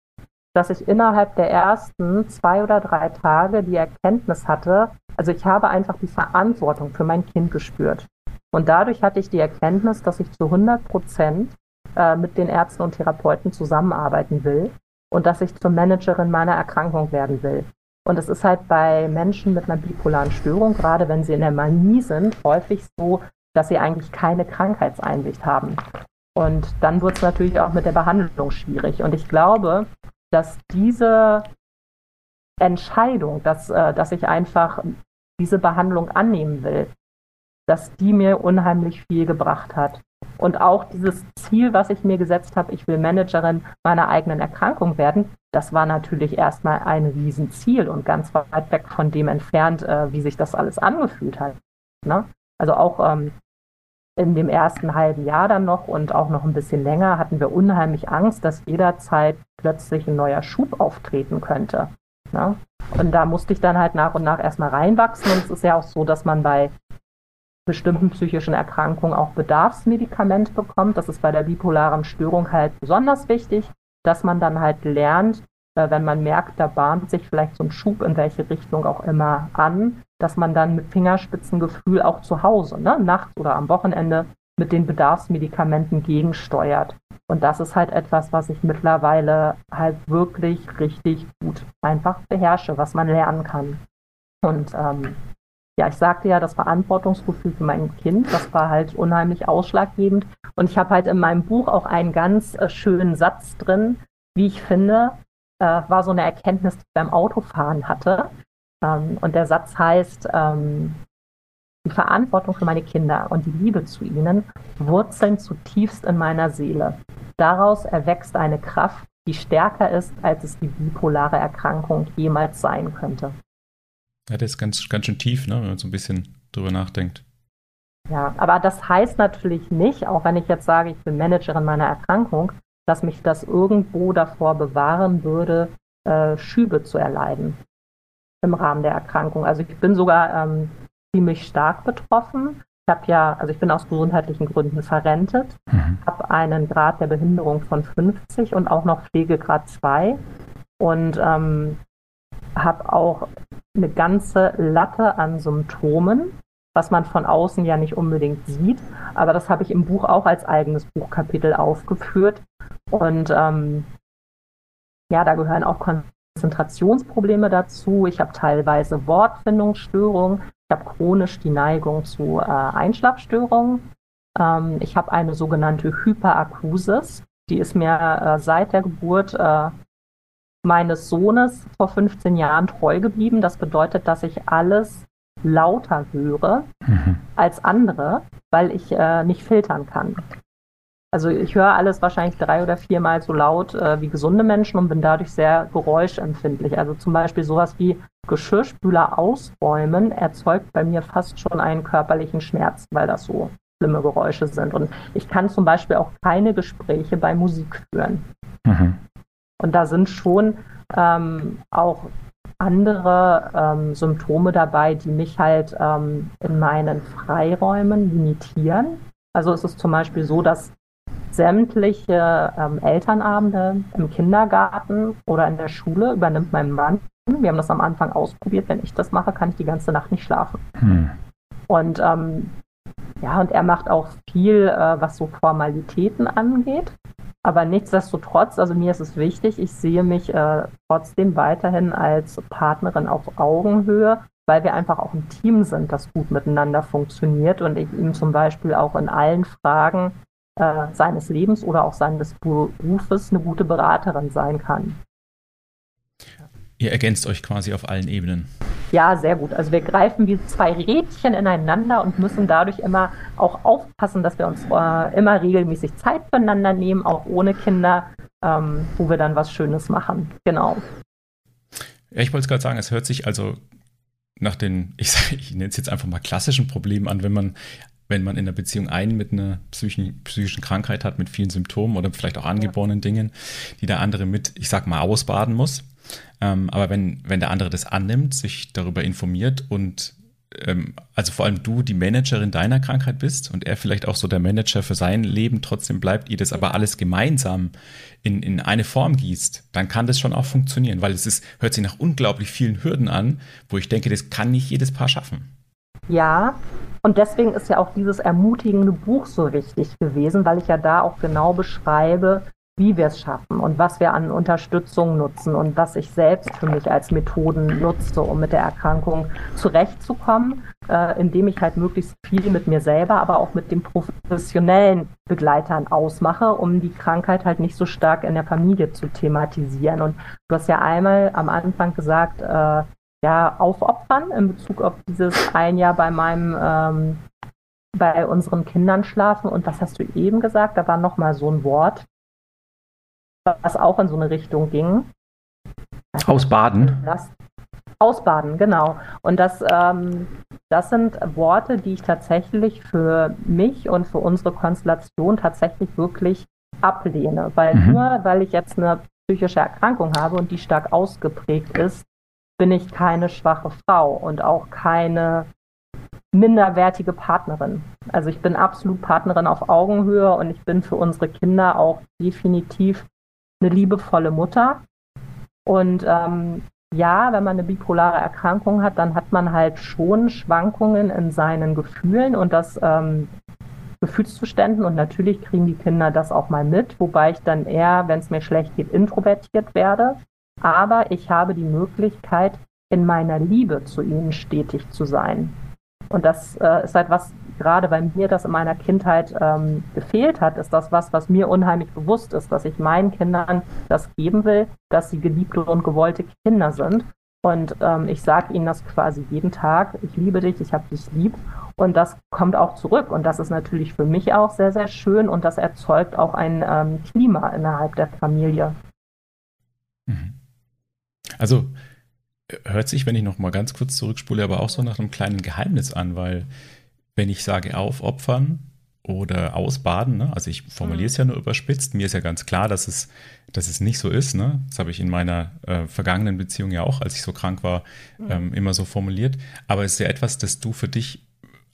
Speaker 2: dass ich innerhalb der ersten zwei oder drei Tage die Erkenntnis hatte, also ich habe einfach die Verantwortung für mein Kind gespürt. Und dadurch hatte ich die Erkenntnis, dass ich zu 100 Prozent äh, mit den Ärzten und Therapeuten zusammenarbeiten will und dass ich zur Managerin meiner Erkrankung werden will. Und es ist halt bei Menschen mit einer bipolaren Störung, gerade wenn sie in der Manie sind, häufig so, dass sie eigentlich keine Krankheitseinsicht haben. Und dann wird es natürlich auch mit der Behandlung schwierig. Und ich glaube, dass diese Entscheidung, dass, äh, dass ich einfach diese Behandlung annehmen will, dass die mir unheimlich viel gebracht hat. Und auch dieses Ziel, was ich mir gesetzt habe, ich will Managerin meiner eigenen Erkrankung werden, das war natürlich erstmal ein Riesenziel und ganz weit weg von dem entfernt, äh, wie sich das alles angefühlt hat. Ne? Also auch ähm, in dem ersten halben Jahr dann noch und auch noch ein bisschen länger hatten wir unheimlich Angst, dass jederzeit plötzlich ein neuer Schub auftreten könnte. Ne? Und da musste ich dann halt nach und nach erstmal reinwachsen. Und es ist ja auch so, dass man bei bestimmten psychischen Erkrankungen auch Bedarfsmedikament bekommt. Das ist bei der bipolaren Störung halt besonders wichtig, dass man dann halt lernt, äh, wenn man merkt, da bahnt sich vielleicht so ein Schub in welche Richtung auch immer an, dass man dann mit Fingerspitzengefühl auch zu Hause, ne, nachts oder am Wochenende mit den Bedarfsmedikamenten gegensteuert. Und das ist halt etwas, was ich mittlerweile halt wirklich richtig gut einfach beherrsche, was man lernen kann. Und ähm, ja, ich sagte ja, das Verantwortungsgefühl für mein Kind, das war halt unheimlich ausschlaggebend. Und ich habe halt in meinem Buch auch einen ganz äh, schönen Satz drin, wie ich finde, äh, war so eine Erkenntnis, die ich beim Autofahren hatte. Ähm, und der Satz heißt, ähm, die Verantwortung für meine Kinder und die Liebe zu ihnen wurzeln zutiefst in meiner Seele. Daraus erwächst eine Kraft, die stärker ist, als es die bipolare Erkrankung jemals sein könnte.
Speaker 1: Ja, das ist ganz, ganz schön tief, ne, wenn man so ein bisschen drüber nachdenkt.
Speaker 2: Ja, aber das heißt natürlich nicht, auch wenn ich jetzt sage, ich bin Managerin meiner Erkrankung, dass mich das irgendwo davor bewahren würde, äh, Schübe zu erleiden im Rahmen der Erkrankung. Also ich bin sogar ähm, ziemlich stark betroffen. Ich habe ja, also ich bin aus gesundheitlichen Gründen verrentet, mhm. habe einen Grad der Behinderung von 50 und auch noch Pflegegrad 2 und ähm, habe auch eine ganze Latte an Symptomen, was man von außen ja nicht unbedingt sieht. Aber das habe ich im Buch auch als eigenes Buchkapitel aufgeführt. Und ähm, ja, da gehören auch Konzentrationsprobleme dazu. Ich habe teilweise Wortfindungsstörungen. Ich habe chronisch die Neigung zu äh, Einschlafstörungen. Ähm, ich habe eine sogenannte Hyperakusis. Die ist mir äh, seit der Geburt äh, meines Sohnes vor 15 Jahren treu geblieben. Das bedeutet, dass ich alles lauter höre mhm. als andere, weil ich äh, nicht filtern kann. Also ich höre alles wahrscheinlich drei oder viermal so laut äh, wie gesunde Menschen und bin dadurch sehr geräuschempfindlich. Also zum Beispiel sowas wie Geschirrspüler ausräumen erzeugt bei mir fast schon einen körperlichen Schmerz, weil das so schlimme Geräusche sind. Und ich kann zum Beispiel auch keine Gespräche bei Musik führen. Mhm. Und da sind schon ähm, auch andere ähm, Symptome dabei, die mich halt ähm, in meinen Freiräumen limitieren. Also es ist zum Beispiel so, dass sämtliche ähm, Elternabende im Kindergarten oder in der Schule übernimmt mein Mann. Wir haben das am Anfang ausprobiert. Wenn ich das mache, kann ich die ganze Nacht nicht schlafen. Hm. Und ähm, ja, und er macht auch viel, äh, was so Formalitäten angeht. Aber nichtsdestotrotz, also mir ist es wichtig, ich sehe mich äh, trotzdem weiterhin als Partnerin auf Augenhöhe, weil wir einfach auch ein Team sind, das gut miteinander funktioniert und ich ihm zum Beispiel auch in allen Fragen äh, seines Lebens oder auch seines Berufes eine gute Beraterin sein kann.
Speaker 1: Ihr ergänzt euch quasi auf allen Ebenen.
Speaker 2: Ja, sehr gut. Also wir greifen wie zwei Rädchen ineinander und müssen dadurch immer auch aufpassen, dass wir uns äh, immer regelmäßig Zeit füreinander nehmen, auch ohne Kinder, ähm, wo wir dann was Schönes machen. Genau.
Speaker 1: Ja, ich wollte gerade sagen, es hört sich also nach den, ich, ich nenne es jetzt einfach mal klassischen Problemen an, wenn man wenn man in der Beziehung einen mit einer psychischen, psychischen Krankheit hat, mit vielen Symptomen oder vielleicht auch angeborenen ja. Dingen, die der andere mit, ich sag mal, ausbaden muss. Ähm, aber wenn, wenn der andere das annimmt, sich darüber informiert und ähm, also vor allem du die Managerin deiner Krankheit bist und er vielleicht auch so der Manager für sein Leben trotzdem bleibt, ihr das aber alles gemeinsam in, in eine Form gießt, dann kann das schon auch funktionieren, weil es ist, hört sich nach unglaublich vielen Hürden an, wo ich denke, das kann nicht jedes Paar schaffen.
Speaker 2: Ja, und deswegen ist ja auch dieses ermutigende Buch so wichtig gewesen, weil ich ja da auch genau beschreibe, wie wir es schaffen und was wir an Unterstützung nutzen und was ich selbst für mich als Methoden nutze, um mit der Erkrankung zurechtzukommen, äh, indem ich halt möglichst viel mit mir selber, aber auch mit den professionellen Begleitern ausmache, um die Krankheit halt nicht so stark in der Familie zu thematisieren. Und du hast ja einmal am Anfang gesagt, äh, ja, aufopfern in Bezug auf dieses ein Jahr bei meinem ähm, bei unseren Kindern schlafen. Und was hast du eben gesagt? Da war noch mal so ein Wort, was auch in so eine Richtung ging.
Speaker 1: Ausbaden.
Speaker 2: Das, ausbaden, genau. Und das, ähm, das sind Worte, die ich tatsächlich für mich und für unsere Konstellation tatsächlich wirklich ablehne. Weil mhm. nur weil ich jetzt eine psychische Erkrankung habe und die stark ausgeprägt ist, bin ich keine schwache Frau und auch keine minderwertige Partnerin. Also ich bin absolut Partnerin auf Augenhöhe und ich bin für unsere Kinder auch definitiv eine liebevolle Mutter. Und ähm, ja, wenn man eine bipolare Erkrankung hat, dann hat man halt schon Schwankungen in seinen Gefühlen und das ähm, Gefühlszuständen und natürlich kriegen die Kinder das auch mal mit, wobei ich dann eher, wenn es mir schlecht geht, introvertiert werde aber ich habe die Möglichkeit, in meiner Liebe zu ihnen stetig zu sein. Und das äh, ist halt was, gerade bei mir das in meiner Kindheit ähm, gefehlt hat, ist das was, was mir unheimlich bewusst ist, dass ich meinen Kindern das geben will, dass sie geliebte und gewollte Kinder sind. Und ähm, ich sage ihnen das quasi jeden Tag, ich liebe dich, ich habe dich lieb. Und das kommt auch zurück. Und das ist natürlich für mich auch sehr, sehr schön. Und das erzeugt auch ein ähm, Klima innerhalb der Familie.
Speaker 1: Mhm. Also hört sich, wenn ich noch mal ganz kurz zurückspule, aber auch so nach einem kleinen Geheimnis an, weil wenn ich sage aufopfern oder ausbaden, ne? also ich formuliere es ja nur überspitzt, mir ist ja ganz klar, dass es, dass es nicht so ist. Ne? Das habe ich in meiner äh, vergangenen Beziehung ja auch, als ich so krank war, ähm, immer so formuliert. Aber es ist ja etwas, das du für dich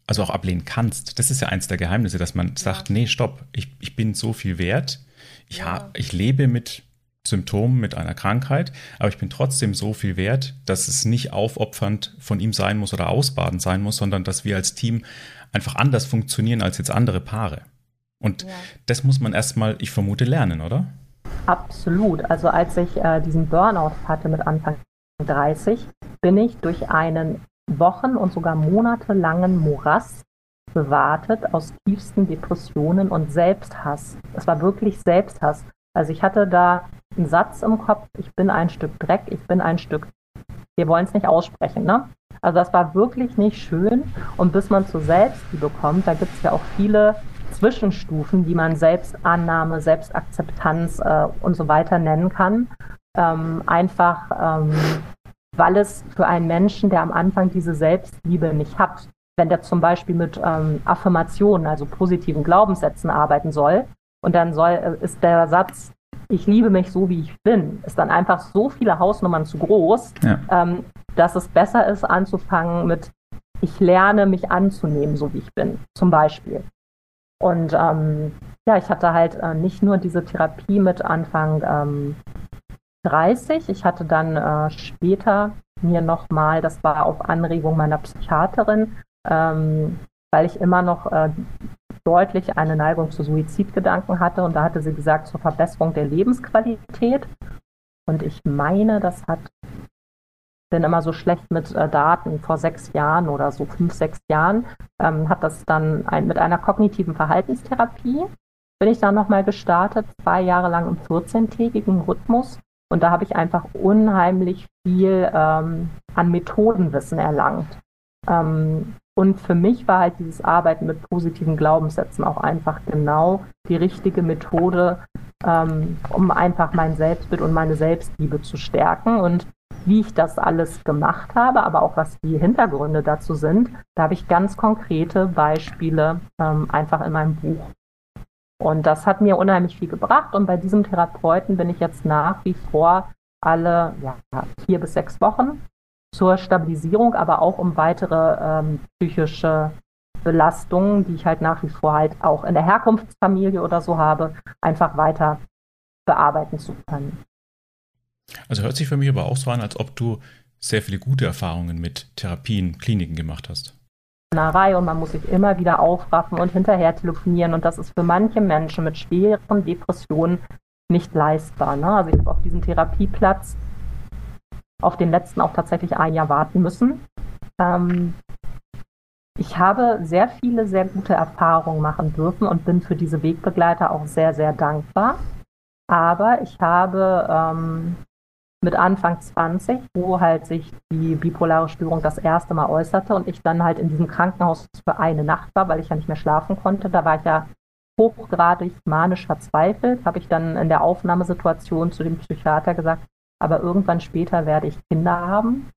Speaker 1: also auch ablehnen kannst. Das ist ja eins der Geheimnisse, dass man sagt, nee, stopp, ich, ich bin so viel wert. Ich, ja. ich lebe mit Symptom mit einer Krankheit, aber ich bin trotzdem so viel wert, dass es nicht aufopfernd von ihm sein muss oder ausbadend sein muss, sondern dass wir als Team einfach anders funktionieren als jetzt andere Paare. Und ja. das muss man erstmal, ich vermute, lernen, oder?
Speaker 2: Absolut. Also als ich äh, diesen Burnout hatte mit Anfang 30, bin ich durch einen Wochen- und sogar monatelangen Morass bewartet aus tiefsten Depressionen und Selbsthass. Es war wirklich Selbsthass. Also ich hatte da Satz im Kopf, ich bin ein Stück Dreck, ich bin ein Stück, wir wollen es nicht aussprechen, ne? Also das war wirklich nicht schön. Und bis man zur Selbstliebe kommt, da gibt es ja auch viele Zwischenstufen, die man Selbstannahme, Selbstakzeptanz äh, und so weiter nennen kann. Ähm, einfach, ähm, weil es für einen Menschen, der am Anfang diese Selbstliebe nicht hat, wenn der zum Beispiel mit ähm, Affirmationen, also positiven Glaubenssätzen arbeiten soll, und dann soll, äh, ist der Satz, ich liebe mich so, wie ich bin, ist dann einfach so viele Hausnummern zu groß, ja. ähm, dass es besser ist, anzufangen mit, ich lerne mich anzunehmen, so wie ich bin, zum Beispiel. Und ähm, ja, ich hatte halt äh, nicht nur diese Therapie mit Anfang ähm, 30, ich hatte dann äh, später mir nochmal, das war auf Anregung meiner Psychiaterin, ähm, weil ich immer noch äh, deutlich eine Neigung zu Suizidgedanken hatte. Und da hatte sie gesagt, zur Verbesserung der Lebensqualität. Und ich meine, das hat, bin immer so schlecht mit äh, Daten, vor sechs Jahren oder so fünf, sechs Jahren, ähm, hat das dann ein, mit einer kognitiven Verhaltenstherapie, bin ich dann nochmal gestartet, zwei Jahre lang im 14-tägigen Rhythmus. Und da habe ich einfach unheimlich viel ähm, an Methodenwissen erlangt. Ähm, und für mich war halt dieses Arbeiten mit positiven Glaubenssätzen auch einfach genau die richtige Methode, ähm, um einfach mein Selbstbild und meine Selbstliebe zu stärken. Und wie ich das alles gemacht habe, aber auch was die Hintergründe dazu sind, da habe ich ganz konkrete Beispiele ähm, einfach in meinem Buch. Und das hat mir unheimlich viel gebracht. Und bei diesem Therapeuten bin ich jetzt nach wie vor alle ja, vier bis sechs Wochen zur Stabilisierung, aber auch um weitere ähm, psychische Belastungen, die ich halt nach wie vor halt auch in der Herkunftsfamilie oder so habe, einfach weiter bearbeiten zu können.
Speaker 1: Also hört sich für mich aber auch so an, als ob du sehr viele gute Erfahrungen mit Therapien, Kliniken gemacht hast.
Speaker 2: Und man muss sich immer wieder aufraffen und hinterher telefonieren. Und das ist für manche Menschen mit schweren Depressionen nicht leistbar. Ne? Also ich habe auf diesem Therapieplatz auf den letzten auch tatsächlich ein Jahr warten müssen. Ähm, ich habe sehr viele, sehr gute Erfahrungen machen dürfen und bin für diese Wegbegleiter auch sehr, sehr dankbar. Aber ich habe ähm, mit Anfang 20, wo halt sich die bipolare Störung das erste Mal äußerte und ich dann halt in diesem Krankenhaus für eine Nacht war, weil ich ja nicht mehr schlafen konnte. Da war ich ja hochgradig manisch verzweifelt, habe ich dann in der Aufnahmesituation zu dem Psychiater gesagt, aber irgendwann später werde ich Kinder haben.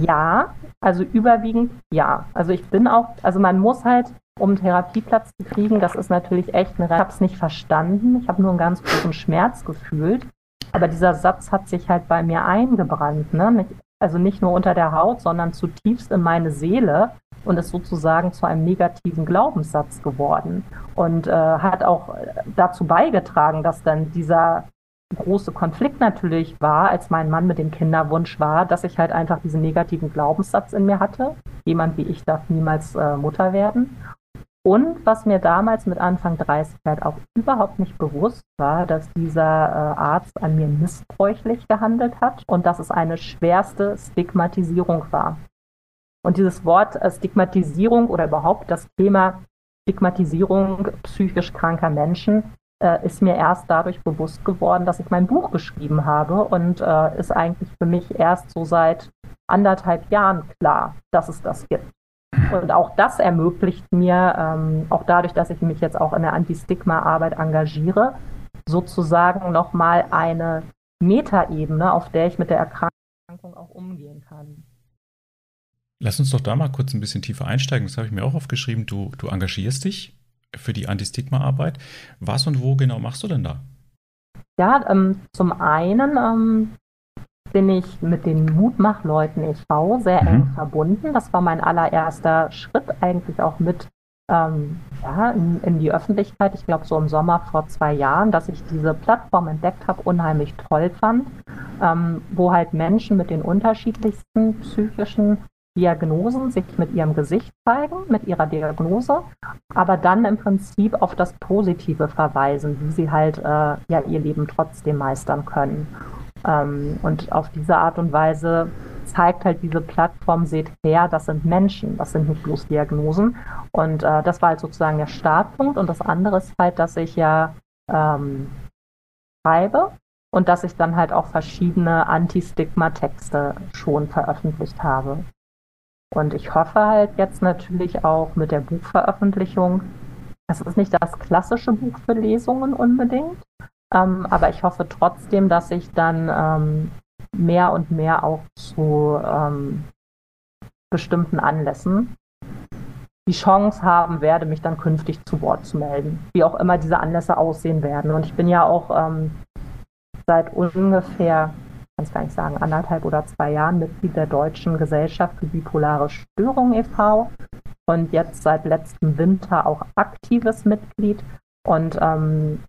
Speaker 2: Ja, also überwiegend ja. Also ich bin auch, also man muss halt, um einen Therapieplatz zu kriegen, das ist natürlich echt eine, ich habe es nicht verstanden, ich habe nur einen ganz großen Schmerz gefühlt. Aber dieser Satz hat sich halt bei mir eingebrannt. Ne? Also nicht nur unter der Haut, sondern zutiefst in meine Seele und ist sozusagen zu einem negativen Glaubenssatz geworden und äh, hat auch dazu beigetragen, dass dann dieser große Konflikt natürlich war, als mein Mann mit dem Kinderwunsch war, dass ich halt einfach diesen negativen Glaubenssatz in mir hatte. Jemand wie ich darf niemals äh, Mutter werden. Und was mir damals mit Anfang 30 halt auch überhaupt nicht bewusst war, dass dieser äh, Arzt an mir missbräuchlich gehandelt hat und dass es eine schwerste Stigmatisierung war. Und dieses Wort äh, Stigmatisierung oder überhaupt das Thema Stigmatisierung psychisch kranker Menschen äh, ist mir erst dadurch bewusst geworden, dass ich mein Buch geschrieben habe und äh, ist eigentlich für mich erst so seit anderthalb Jahren klar, dass es das gibt. Und auch das ermöglicht mir, ähm, auch dadurch, dass ich mich jetzt auch in der Anti-Stigma-Arbeit engagiere, sozusagen nochmal eine Metaebene, auf der ich mit der Erkrankung auch umgehen kann.
Speaker 1: Lass uns doch da mal kurz ein bisschen tiefer einsteigen. Das habe ich mir auch aufgeschrieben. Du, du engagierst dich für die Anti-Stigma-Arbeit. Was und wo genau machst du denn da?
Speaker 2: Ja, ähm, zum einen ähm, bin ich mit den Mutmachleuten e.V. sehr mhm. eng verbunden. Das war mein allererster Schritt eigentlich auch mit ähm, ja, in, in, die Öffentlichkeit. Ich glaube, so im Sommer vor zwei Jahren, dass ich diese Plattform entdeckt habe, unheimlich toll fand, ähm, wo halt Menschen mit den unterschiedlichsten psychischen Diagnosen sich mit ihrem Gesicht zeigen, mit ihrer Diagnose, aber dann im Prinzip auf das Positive verweisen, wie sie halt äh, ja ihr Leben trotzdem meistern können. Ähm, und auf diese Art und Weise zeigt halt diese Plattform, seht her, das sind Menschen, das sind nicht bloß Diagnosen. Und äh, das war halt sozusagen der Startpunkt. Und das andere ist halt, dass ich ja ähm, schreibe und dass ich dann halt auch verschiedene Anti-Stigma-Texte schon veröffentlicht habe. Und ich hoffe halt jetzt natürlich auch mit der Buchveröffentlichung, das ist nicht das klassische Buch für Lesungen unbedingt, ähm, aber ich hoffe trotzdem, dass ich dann ähm, mehr und mehr auch zu ähm, bestimmten Anlässen die Chance haben werde, mich dann künftig zu Wort zu melden, wie auch immer diese Anlässe aussehen werden. Und ich bin ja auch ähm, seit ungefähr, kann es gar nicht sagen, anderthalb oder zwei Jahren Mitglied der Deutschen Gesellschaft für bipolare Störungen e.V. und jetzt seit letztem Winter auch aktives Mitglied. Und ähm,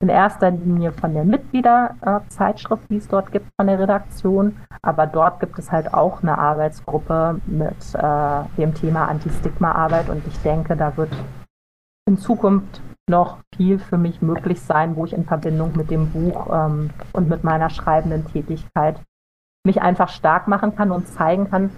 Speaker 2: in erster Linie von der Mitgliederzeitschrift, die es dort gibt, von der Redaktion. Aber dort gibt es halt auch eine Arbeitsgruppe mit äh, dem Thema Anti-Stigma-Arbeit und ich denke, da wird in Zukunft noch viel für mich möglich sein, wo ich in Verbindung mit dem Buch ähm, und mit meiner schreibenden Tätigkeit mich einfach stark machen kann und zeigen kann,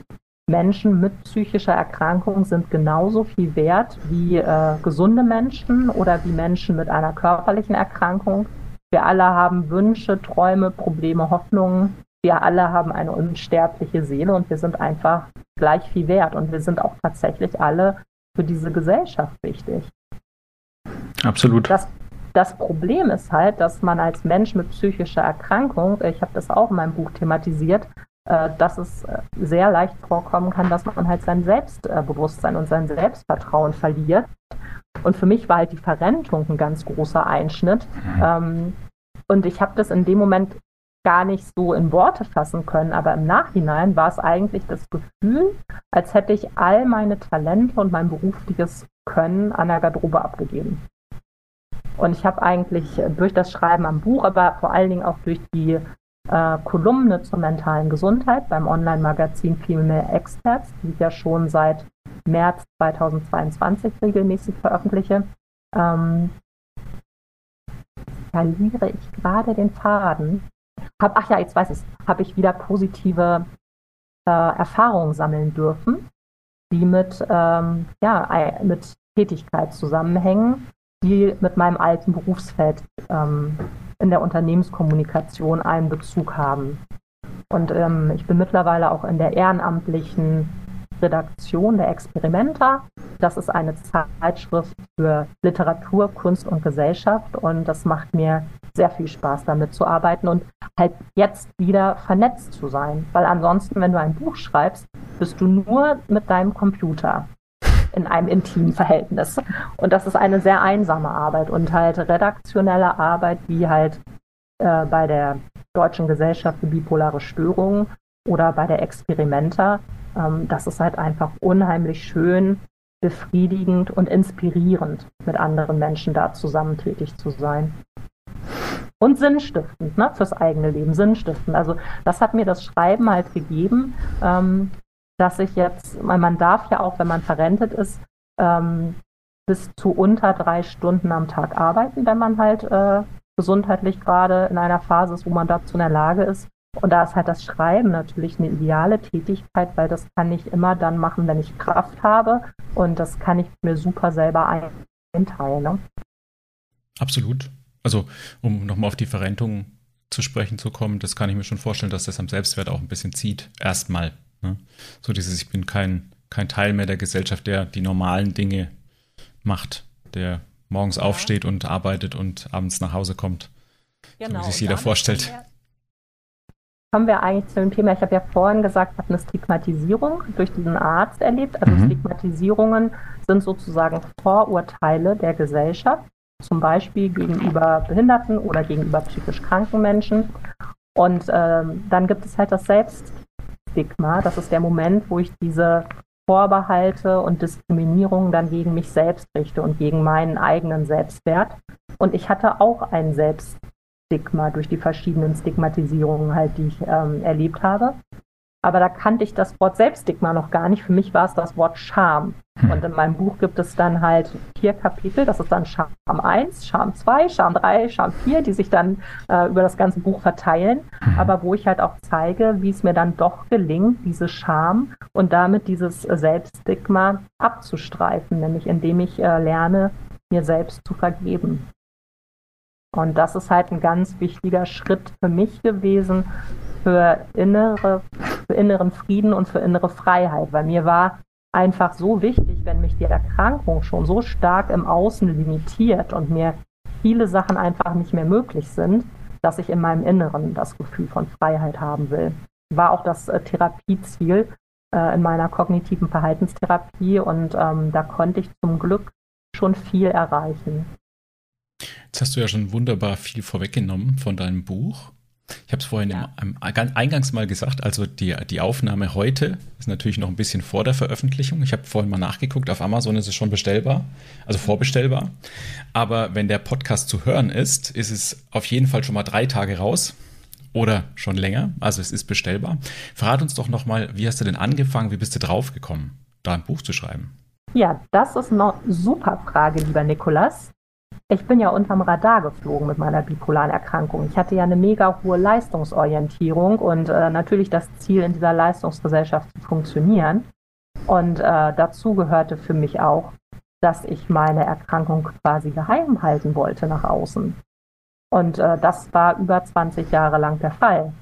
Speaker 2: Menschen mit psychischer Erkrankung sind genauso viel wert wie äh, gesunde Menschen oder wie Menschen mit einer körperlichen Erkrankung. Wir alle haben Wünsche, Träume, Probleme, Hoffnungen. Wir alle haben eine unsterbliche Seele und wir sind einfach gleich viel wert. Und wir sind auch tatsächlich alle für diese Gesellschaft wichtig.
Speaker 1: Absolut.
Speaker 2: Das, das Problem ist halt, dass man als Mensch mit psychischer Erkrankung, ich habe das auch in meinem Buch thematisiert, äh, dass es äh, sehr leicht vorkommen kann, dass man halt sein Selbstbewusstsein und sein Selbstvertrauen verliert. Und für mich war halt die Verrentung ein ganz großer Einschnitt. Mhm. Ähm, und ich habe das in dem Moment gar nicht so in Worte fassen können, aber im Nachhinein war es eigentlich das Gefühl, als hätte ich all meine Talente und mein berufliches Können an der Garderobe abgegeben. Und ich habe eigentlich durch das Schreiben am Buch, aber vor allen Dingen auch durch die äh, Kolumne zur mentalen Gesundheit beim Online-Magazin Female Experts, die ich ja schon seit März 2022 regelmäßig veröffentliche, ähm, verliere ich gerade den Faden. Hab, ach ja, jetzt weiß ich habe ich wieder positive äh, Erfahrungen sammeln dürfen, die mit, ähm, ja, mit Tätigkeit zusammenhängen, die mit meinem alten Berufsfeld ähm, in der Unternehmenskommunikation einen Bezug haben. Und ähm, ich bin mittlerweile auch in der ehrenamtlichen Redaktion der Experimenta. Das ist eine Zeitschrift für Literatur, Kunst und Gesellschaft und das macht mir sehr viel Spaß, damit zu arbeiten und halt jetzt wieder vernetzt zu sein. Weil ansonsten, wenn du ein Buch schreibst, bist du nur mit deinem Computer in einem intimen Verhältnis. Und das ist eine sehr einsame Arbeit und halt redaktionelle Arbeit, wie halt äh, bei der Deutschen Gesellschaft für bipolare Störungen oder bei der Experimenta. Ähm, das ist halt einfach unheimlich schön, befriedigend und inspirierend, mit anderen Menschen da zusammen tätig zu sein. Und sinnstiftend, ne, fürs eigene Leben, sinnstiftend. Also das hat mir das Schreiben halt gegeben, ähm, dass ich jetzt, man darf ja auch, wenn man verrentet ist, ähm, bis zu unter drei Stunden am Tag arbeiten, wenn man halt äh, gesundheitlich gerade in einer Phase ist, wo man dazu in der Lage ist. Und da ist halt das Schreiben natürlich eine ideale Tätigkeit, weil das kann ich immer dann machen, wenn ich Kraft habe. Und das kann ich mir super selber einteilen. Ne?
Speaker 1: Absolut. Also, um nochmal auf die Verrentung zu sprechen zu kommen, das kann ich mir schon vorstellen, dass das am Selbstwert auch ein bisschen zieht. Erstmal. Ne? So dieses, ich bin kein, kein Teil mehr der Gesellschaft, der die normalen Dinge macht, der morgens ja. aufsteht und arbeitet und abends nach Hause kommt. Genau, so wie genau, sich jeder vorstellt.
Speaker 2: Kommen wir eigentlich zu dem Thema, ich habe ja vorhin gesagt, ich habe eine Stigmatisierung durch diesen Arzt erlebt. Also mhm. Stigmatisierungen sind sozusagen Vorurteile der Gesellschaft, zum Beispiel gegenüber Behinderten oder gegenüber psychisch kranken Menschen. Und ähm, dann gibt es halt das Selbst, Stigma. Das ist der Moment, wo ich diese Vorbehalte und Diskriminierung dann gegen mich selbst richte und gegen meinen eigenen Selbstwert. Und ich hatte auch ein Selbststigma durch die verschiedenen Stigmatisierungen halt, die ich ähm, erlebt habe. Aber da kannte ich das Wort Selbststigma noch gar nicht. Für mich war es das Wort Scham. Hm. Und in meinem Buch gibt es dann halt vier Kapitel. Das ist dann Scham 1, Scham 2, Scham 3, Scham 4, die sich dann äh, über das ganze Buch verteilen. Hm. Aber wo ich halt auch zeige, wie es mir dann doch gelingt, diese Scham und damit dieses Selbststigma abzustreifen, nämlich indem ich äh, lerne, mir selbst zu vergeben. Und das ist halt ein ganz wichtiger Schritt für mich gewesen, für, innere, für inneren Frieden und für innere Freiheit, weil mir war einfach so wichtig, wenn mich die Erkrankung schon so stark im Außen limitiert und mir viele Sachen einfach nicht mehr möglich sind, dass ich in meinem Inneren das Gefühl von Freiheit haben will. War auch das äh, Therapieziel äh, in meiner kognitiven Verhaltenstherapie und ähm, da konnte ich zum Glück schon viel erreichen.
Speaker 1: Jetzt hast du ja schon wunderbar viel vorweggenommen von deinem Buch. Ich habe es vorhin ja. im, im, eingangs mal gesagt, also die, die Aufnahme heute ist natürlich noch ein bisschen vor der Veröffentlichung. Ich habe vorhin mal nachgeguckt, auf Amazon ist es schon bestellbar, also vorbestellbar. Aber wenn der Podcast zu hören ist, ist es auf jeden Fall schon mal drei Tage raus oder schon länger. Also es ist bestellbar. Verrat uns doch nochmal, wie hast du denn angefangen, wie bist du draufgekommen, da ein Buch zu schreiben?
Speaker 2: Ja, das ist eine super Frage, lieber Nikolas. Ich bin ja unterm Radar geflogen mit meiner bipolaren Erkrankung. Ich hatte ja eine mega hohe Leistungsorientierung und äh, natürlich das Ziel, in dieser Leistungsgesellschaft zu funktionieren. Und äh, dazu gehörte für mich auch, dass ich meine Erkrankung quasi geheim halten wollte nach außen. Und äh, das war über 20 Jahre lang der Fall.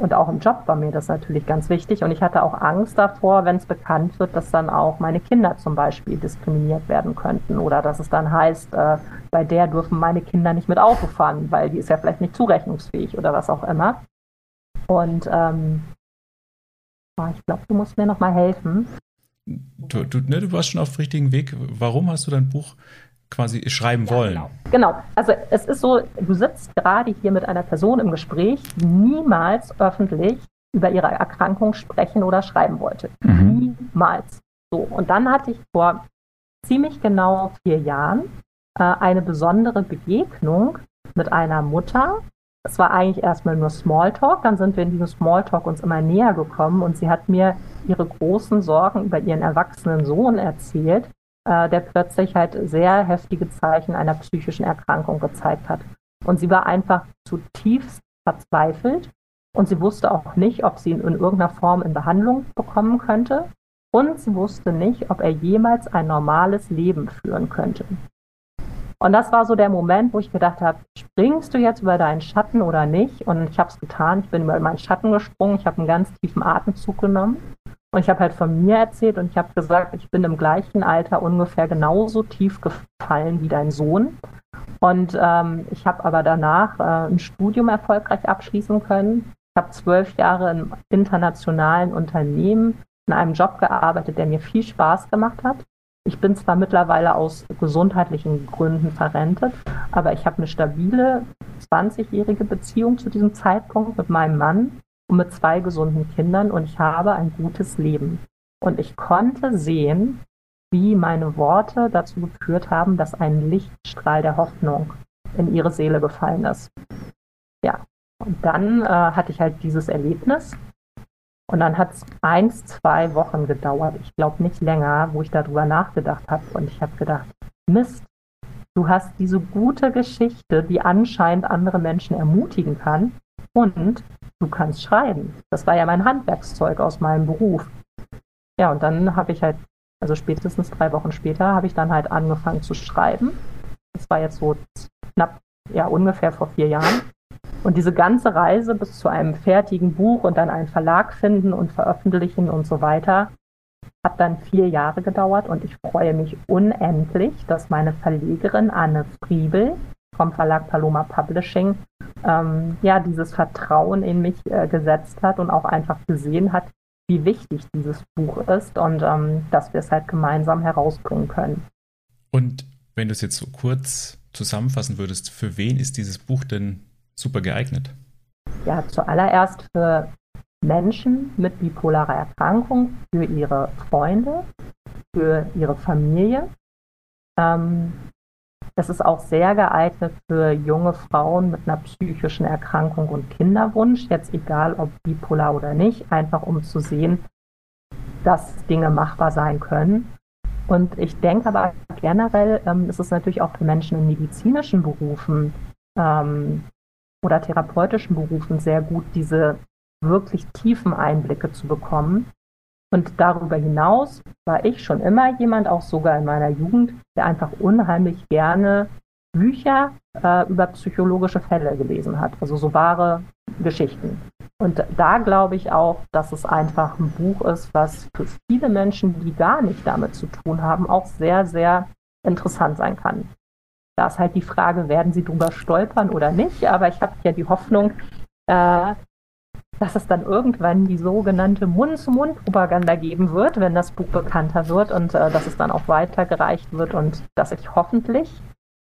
Speaker 2: Und auch im Job war mir das natürlich ganz wichtig. Und ich hatte auch Angst davor, wenn es bekannt wird, dass dann auch meine Kinder zum Beispiel diskriminiert werden könnten. Oder dass es dann heißt, äh, bei der dürfen meine Kinder nicht mit Auto fahren, weil die ist ja vielleicht nicht zurechnungsfähig oder was auch immer. Und ähm, oh, ich glaube, du musst mir noch mal helfen.
Speaker 1: Du, du, ne, du warst schon auf dem richtigen Weg. Warum hast du dein Buch quasi schreiben ja, wollen.
Speaker 2: Genau. genau. Also es ist so, du sitzt gerade hier mit einer Person im Gespräch, die niemals öffentlich über ihre Erkrankung sprechen oder schreiben wollte. Mhm. Niemals. So. Und dann hatte ich vor ziemlich genau vier Jahren äh, eine besondere Begegnung mit einer Mutter. Es war eigentlich erstmal nur Smalltalk, dann sind wir in diesem Smalltalk uns immer näher gekommen und sie hat mir ihre großen Sorgen über ihren erwachsenen Sohn erzählt, äh, der plötzlich halt sehr heftige Zeichen einer psychischen Erkrankung gezeigt hat. Und sie war einfach zutiefst verzweifelt und sie wusste auch nicht, ob sie ihn in irgendeiner Form in Behandlung bekommen könnte. Und sie wusste nicht, ob er jemals ein normales Leben führen könnte. Und das war so der Moment, wo ich gedacht habe, springst du jetzt über deinen Schatten oder nicht? Und ich habe es getan. Ich bin über meinen Schatten gesprungen. Ich habe einen ganz tiefen Atemzug genommen. Und ich habe halt von mir erzählt und ich habe gesagt, ich bin im gleichen Alter ungefähr genauso tief gefallen wie dein Sohn. Und ähm, ich habe aber danach äh, ein Studium erfolgreich abschließen können. Ich habe zwölf Jahre im internationalen Unternehmen in einem Job gearbeitet, der mir viel Spaß gemacht hat. Ich bin zwar mittlerweile aus gesundheitlichen Gründen verrentet, aber ich habe eine stabile 20-jährige Beziehung zu diesem Zeitpunkt mit meinem Mann und mit zwei gesunden Kindern und ich habe ein gutes Leben. Und ich konnte sehen, wie meine Worte dazu geführt haben, dass ein Lichtstrahl der Hoffnung in ihre Seele gefallen ist. Ja, und dann äh, hatte ich halt dieses Erlebnis und dann hat es eins, zwei Wochen gedauert, ich glaube nicht länger, wo ich darüber nachgedacht habe. Und ich habe gedacht, Mist, du hast diese gute Geschichte, die anscheinend andere Menschen ermutigen kann. Und du kannst schreiben. Das war ja mein Handwerkszeug aus meinem Beruf. Ja, und dann habe ich halt, also spätestens drei Wochen später, habe ich dann halt angefangen zu schreiben. Das war jetzt so knapp, ja, ungefähr vor vier Jahren. Und diese ganze Reise bis zu einem fertigen Buch und dann einen Verlag finden und veröffentlichen und so weiter, hat dann vier Jahre gedauert und ich freue mich unendlich, dass meine Verlegerin Anne Friebel vom Verlag Paloma Publishing ähm, ja dieses Vertrauen in mich äh, gesetzt hat und auch einfach gesehen hat, wie wichtig dieses Buch ist und ähm, dass wir es halt gemeinsam herausbringen können.
Speaker 1: Und wenn du es jetzt so kurz zusammenfassen würdest, für wen ist dieses Buch denn super geeignet?
Speaker 2: Ja, zuallererst für Menschen mit bipolarer Erkrankung, für ihre Freunde, für ihre Familie. Ähm, es ist auch sehr geeignet für junge Frauen mit einer psychischen Erkrankung und Kinderwunsch, jetzt egal ob bipolar oder nicht, einfach um zu sehen, dass Dinge machbar sein können. Und ich denke aber generell ähm, ist es natürlich auch für Menschen in medizinischen Berufen ähm, oder therapeutischen Berufen sehr gut, diese wirklich tiefen Einblicke zu bekommen. Und darüber hinaus war ich schon immer jemand, auch sogar in meiner Jugend, der einfach unheimlich gerne Bücher äh, über psychologische Fälle gelesen hat, also so wahre Geschichten. Und da glaube ich auch, dass es einfach ein Buch ist, was für viele Menschen, die gar nicht damit zu tun haben, auch sehr, sehr interessant sein kann. Da ist halt die Frage, werden sie drüber stolpern oder nicht? Aber ich habe ja die Hoffnung, äh, dass es dann irgendwann die sogenannte Mund-zu-Mund-Propaganda geben wird, wenn das Buch bekannter wird und äh, dass es dann auch weitergereicht wird und dass ich hoffentlich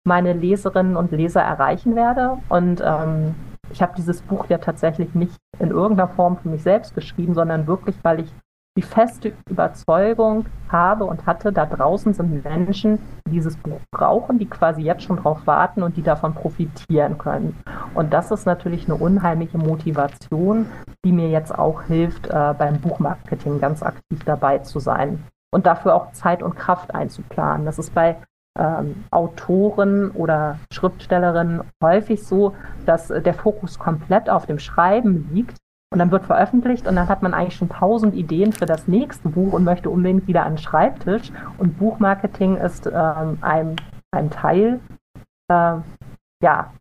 Speaker 2: meine Leserinnen und Leser erreichen werde. Und ähm, ich habe dieses Buch ja tatsächlich nicht in irgendeiner Form für mich selbst geschrieben, sondern wirklich, weil ich die feste Überzeugung habe und hatte, da draußen sind Menschen, die dieses Buch brauchen, die quasi jetzt schon drauf warten und die davon profitieren können. Und das ist natürlich eine unheimliche Motivation, die mir jetzt auch hilft, äh, beim Buchmarketing ganz aktiv dabei zu sein und dafür auch Zeit und Kraft einzuplanen. Das ist bei ähm, Autoren oder Schriftstellerinnen häufig so, dass der Fokus komplett auf dem Schreiben liegt und dann wird veröffentlicht und dann hat man eigentlich schon tausend Ideen für das nächste Buch und möchte unbedingt wieder an den Schreibtisch. Und Buchmarketing ist ähm, ein, ein Teil, äh, ja,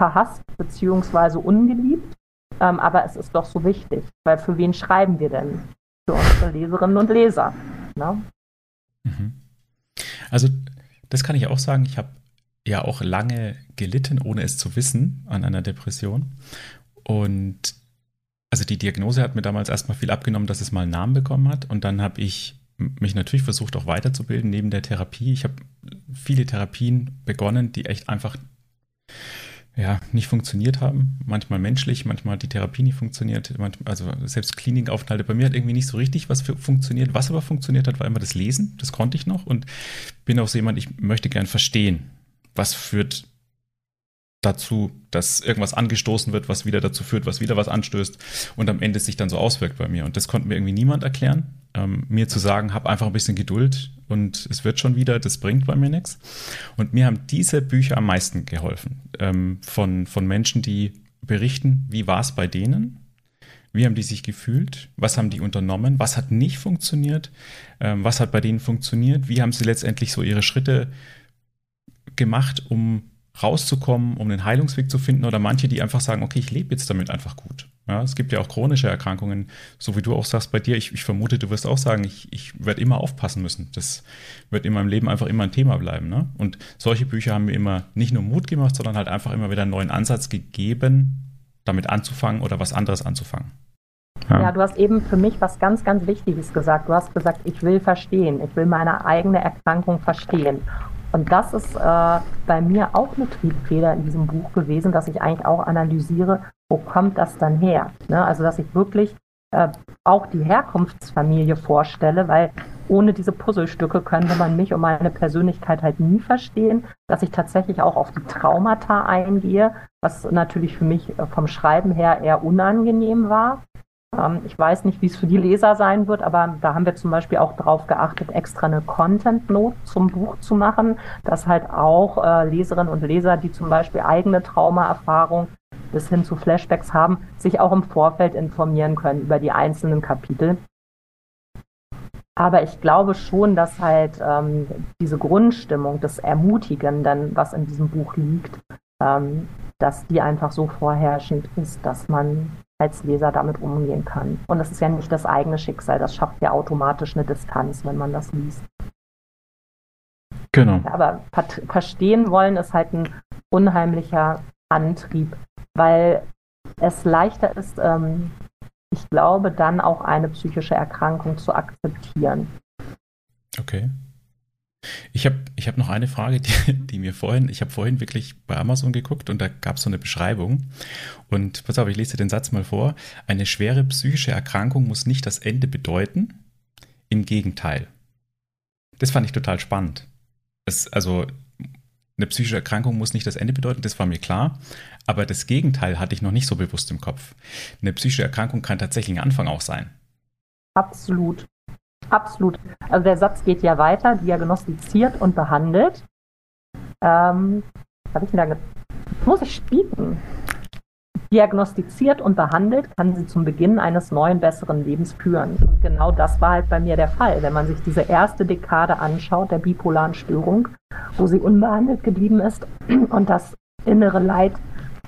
Speaker 2: verhasst bzw. ungeliebt. Ähm, aber es ist doch so wichtig, weil für wen schreiben wir denn? Für unsere Leserinnen und Leser. Ne?
Speaker 1: Mhm. Also das kann ich auch sagen. Ich habe ja auch lange gelitten, ohne es zu wissen, an einer Depression. Und also die Diagnose hat mir damals erstmal viel abgenommen, dass es mal einen Namen bekommen hat. Und dann habe ich mich natürlich versucht, auch weiterzubilden neben der Therapie. Ich habe viele Therapien begonnen, die echt einfach ja, nicht funktioniert haben. Manchmal menschlich, manchmal hat die Therapie nicht funktioniert. Also selbst Klinikaufenthalte bei mir hat irgendwie nicht so richtig was funktioniert. Was aber funktioniert hat, war immer das Lesen. Das konnte ich noch und bin auch so jemand, ich möchte gern verstehen, was führt dazu, dass irgendwas angestoßen wird, was wieder dazu führt, was wieder was anstößt und am Ende sich dann so auswirkt bei mir. Und das konnte mir irgendwie niemand erklären. Ähm, mir zu sagen, hab einfach ein bisschen Geduld und es wird schon wieder, das bringt bei mir nichts. Und mir haben diese Bücher am meisten geholfen. Ähm, von, von Menschen, die berichten, wie war es bei denen? Wie haben die sich gefühlt? Was haben die unternommen? Was hat nicht funktioniert? Ähm, was hat bei denen funktioniert? Wie haben sie letztendlich so ihre Schritte gemacht, um rauszukommen, um den Heilungsweg zu finden oder manche, die einfach sagen, okay, ich lebe jetzt damit einfach gut. Ja, es gibt ja auch chronische Erkrankungen, so wie du auch sagst bei dir. Ich, ich vermute, du wirst auch sagen, ich, ich werde immer aufpassen müssen. Das wird in meinem Leben einfach immer ein Thema bleiben. Ne? Und solche Bücher haben mir immer nicht nur Mut gemacht, sondern halt einfach immer wieder einen neuen Ansatz gegeben, damit anzufangen oder was anderes anzufangen.
Speaker 2: Ja. ja, du hast eben für mich was ganz, ganz Wichtiges gesagt. Du hast gesagt, ich will verstehen, ich will meine eigene Erkrankung verstehen. Und das ist äh, bei mir auch eine Triebfeder in diesem Buch gewesen, dass ich eigentlich auch analysiere, wo kommt das dann her? Ne? Also dass ich wirklich äh, auch die Herkunftsfamilie vorstelle, weil ohne diese Puzzlestücke könnte man mich und meine Persönlichkeit halt nie verstehen, dass ich tatsächlich auch auf die Traumata eingehe, was natürlich für mich äh, vom Schreiben her eher unangenehm war. Ähm, ich weiß nicht, wie es für die Leser sein wird, aber da haben wir zum Beispiel auch darauf geachtet, extra eine Content-Note zum Buch zu machen, dass halt auch äh, Leserinnen und Leser, die zum Beispiel eigene Traumaerfahrung bis hin zu Flashbacks haben, sich auch im Vorfeld informieren können über die einzelnen Kapitel. Aber ich glaube schon, dass halt ähm, diese Grundstimmung des Ermutigenden, was in diesem Buch liegt, ähm, dass die einfach so vorherrschend ist, dass man als Leser damit umgehen kann. Und das ist ja nicht das eigene Schicksal, das schafft ja automatisch eine Distanz, wenn man das liest.
Speaker 1: Genau.
Speaker 2: Aber verstehen wollen ist halt ein unheimlicher Antrieb, weil es leichter ist, ähm, ich glaube, dann auch eine psychische Erkrankung zu akzeptieren.
Speaker 1: Okay. Ich habe ich hab noch eine Frage, die, die mir vorhin, ich habe vorhin wirklich bei Amazon geguckt und da gab es so eine Beschreibung. Und pass auf, ich lese dir den Satz mal vor. Eine schwere psychische Erkrankung muss nicht das Ende bedeuten. Im Gegenteil. Das fand ich total spannend. Das, also eine psychische Erkrankung muss nicht das Ende bedeuten, das war mir klar. Aber das Gegenteil hatte ich noch nicht so bewusst im Kopf. Eine psychische Erkrankung kann tatsächlich ein Anfang auch sein.
Speaker 2: Absolut. Absolut. Also der Satz geht ja weiter, diagnostiziert und behandelt. Ähm, ich denn da muss ich spieken? Diagnostiziert und behandelt kann sie zum Beginn eines neuen, besseren Lebens führen. Und genau das war halt bei mir der Fall. Wenn man sich diese erste Dekade anschaut, der bipolaren Störung, wo sie unbehandelt geblieben ist und das innere Leid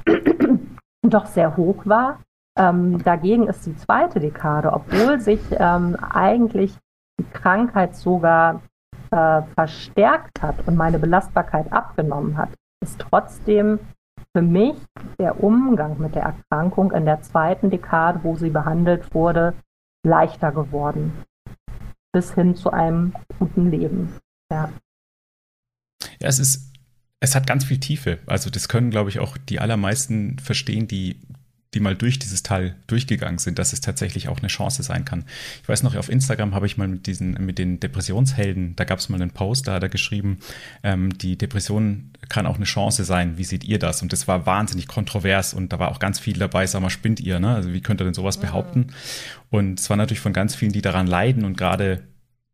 Speaker 2: doch sehr hoch war, ähm, dagegen ist die zweite Dekade, obwohl sich ähm, eigentlich die Krankheit sogar äh, verstärkt hat und meine Belastbarkeit abgenommen hat, ist trotzdem für mich der Umgang mit der Erkrankung in der zweiten Dekade, wo sie behandelt wurde, leichter geworden. Bis hin zu einem guten Leben. Ja.
Speaker 1: Ja, es ist, es hat ganz viel Tiefe. Also das können, glaube ich, auch die allermeisten verstehen, die die mal durch dieses Tal durchgegangen sind, dass es tatsächlich auch eine Chance sein kann. Ich weiß noch, auf Instagram habe ich mal mit diesen, mit den Depressionshelden, da gab es mal einen Post, da hat er geschrieben, ähm, die Depression kann auch eine Chance sein. Wie seht ihr das? Und das war wahnsinnig kontrovers und da war auch ganz viel dabei, sag mal, spinnt ihr, ne? Also wie könnt ihr denn sowas behaupten? Und es war natürlich von ganz vielen, die daran leiden und gerade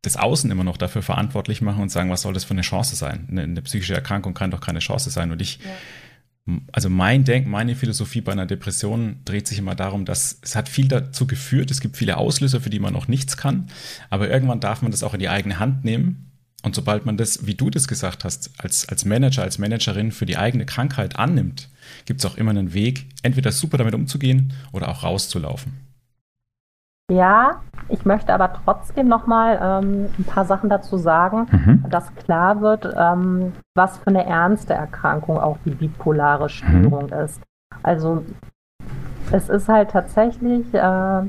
Speaker 1: das Außen immer noch dafür verantwortlich machen und sagen, was soll das für eine Chance sein? Eine, eine psychische Erkrankung kann doch keine Chance sein. Und ich ja also mein Denk, meine Philosophie bei einer Depression dreht sich immer darum, dass es hat viel dazu geführt, es gibt viele Auslöser, für die man noch nichts kann, aber irgendwann darf man das auch in die eigene Hand nehmen. Und sobald man das, wie du das gesagt hast, als, als Manager, als Managerin für die eigene Krankheit annimmt, gibt es auch immer einen Weg, entweder super damit umzugehen oder auch rauszulaufen.
Speaker 2: Ja, ich möchte aber trotzdem nochmal ähm, ein paar Sachen dazu sagen, mhm. dass klar wird, ähm, was für eine ernste Erkrankung auch die bipolare Störung mhm. ist. Also es ist halt tatsächlich äh,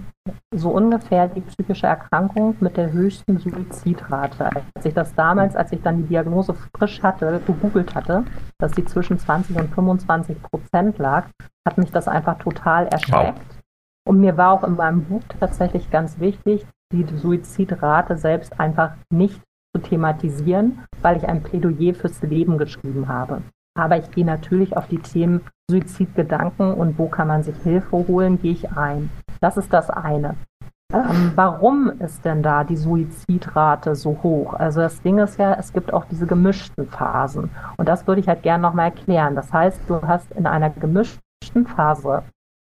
Speaker 2: so ungefähr die psychische Erkrankung mit der höchsten Suizidrate. Als ich das damals, als ich dann die Diagnose frisch hatte, gegoogelt hatte, dass sie zwischen 20 und 25 Prozent lag, hat mich das einfach total erschreckt. Wow. Und mir war auch in meinem Buch tatsächlich ganz wichtig, die Suizidrate selbst einfach nicht zu thematisieren, weil ich ein Plädoyer fürs Leben geschrieben habe. Aber ich gehe natürlich auf die Themen Suizidgedanken und wo kann man sich Hilfe holen, gehe ich ein. Das ist das eine. Ähm, warum ist denn da die Suizidrate so hoch? Also das Ding ist ja, es gibt auch diese gemischten Phasen. Und das würde ich halt gerne nochmal erklären. Das heißt, du hast in einer gemischten Phase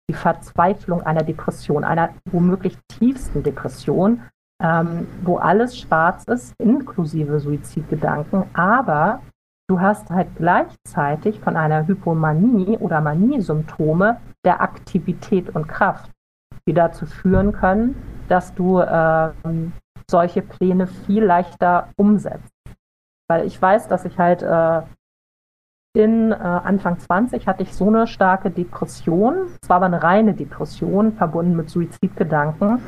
Speaker 2: die Verzweiflung einer Depression, einer womöglich tiefsten Depression, ähm, wo alles schwarz ist, inklusive Suizidgedanken, aber du hast halt gleichzeitig von einer Hypomanie oder Manie-Symptome der Aktivität und Kraft, die dazu führen können, dass du ähm, solche Pläne viel leichter umsetzt. Weil ich weiß, dass ich halt äh, in äh, Anfang 20 hatte ich so eine starke Depression. Es war aber eine reine Depression, verbunden mit Suizidgedanken.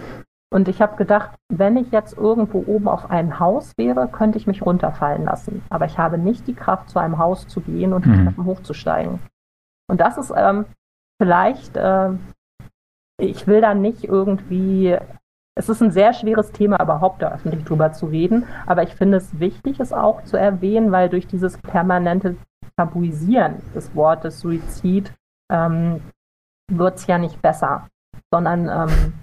Speaker 2: Und ich habe gedacht, wenn ich jetzt irgendwo oben auf ein Haus wäre, könnte ich mich runterfallen lassen. Aber ich habe nicht die Kraft, zu einem Haus zu gehen und mhm. Treppen hochzusteigen. Und das ist ähm, vielleicht, äh, ich will da nicht irgendwie, es ist ein sehr schweres Thema, überhaupt da öffentlich drüber zu reden. Aber ich finde es wichtig, es auch zu erwähnen, weil durch dieses permanente Tabuisieren des Wortes Suizid ähm, wird es ja nicht besser, sondern ähm,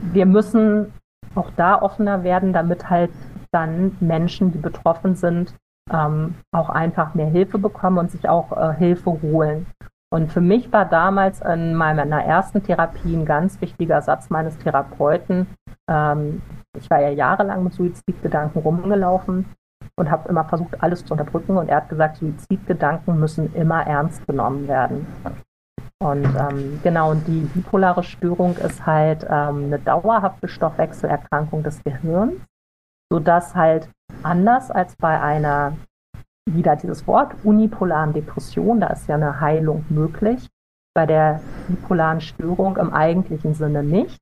Speaker 2: wir müssen auch da offener werden, damit halt dann Menschen, die betroffen sind, ähm, auch einfach mehr Hilfe bekommen und sich auch äh, Hilfe holen. Und für mich war damals in meiner ersten Therapie ein ganz wichtiger Satz meines Therapeuten. Ähm, ich war ja jahrelang mit Suizidgedanken rumgelaufen und habe immer versucht, alles zu unterdrücken. Und er hat gesagt, Suizidgedanken müssen immer ernst genommen werden. Und ähm, genau, und die bipolare Störung ist halt ähm, eine dauerhafte Stoffwechselerkrankung des Gehirns, sodass halt anders als bei einer, wieder dieses Wort, unipolaren Depression, da ist ja eine Heilung möglich, bei der bipolaren Störung im eigentlichen Sinne nicht.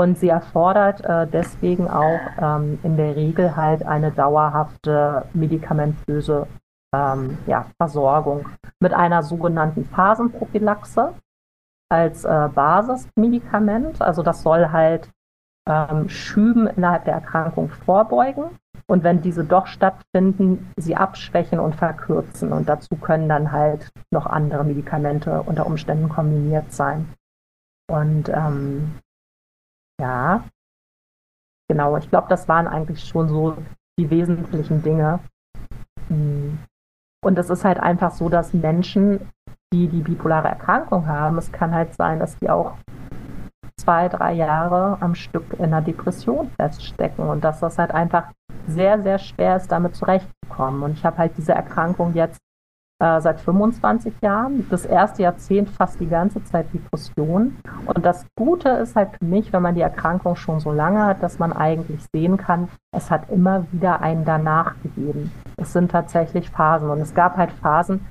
Speaker 2: Und sie erfordert äh, deswegen auch ähm, in der Regel halt eine dauerhafte medikamentöse ähm, ja, Versorgung mit einer sogenannten Phasenprophylaxe als äh, Basismedikament. Also das soll halt ähm, Schüben innerhalb der Erkrankung vorbeugen und wenn diese doch stattfinden, sie abschwächen und verkürzen. Und dazu können dann halt noch andere Medikamente unter Umständen kombiniert sein. Und ähm, ja, genau, ich glaube, das waren eigentlich schon so die wesentlichen Dinge. Hm. Und es ist halt einfach so, dass Menschen, die die bipolare Erkrankung haben, es kann halt sein, dass die auch zwei, drei Jahre am Stück in einer Depression feststecken und dass das halt einfach sehr, sehr schwer ist, damit zurechtzukommen. Und ich habe halt diese Erkrankung jetzt äh, seit 25 Jahren. Das erste Jahrzehnt fast die ganze Zeit Depression. Und das Gute ist halt für mich, wenn man die Erkrankung schon so lange hat, dass man eigentlich sehen kann, es hat immer wieder einen danach gegeben. Es sind tatsächlich Phasen. Und es gab halt Phasen,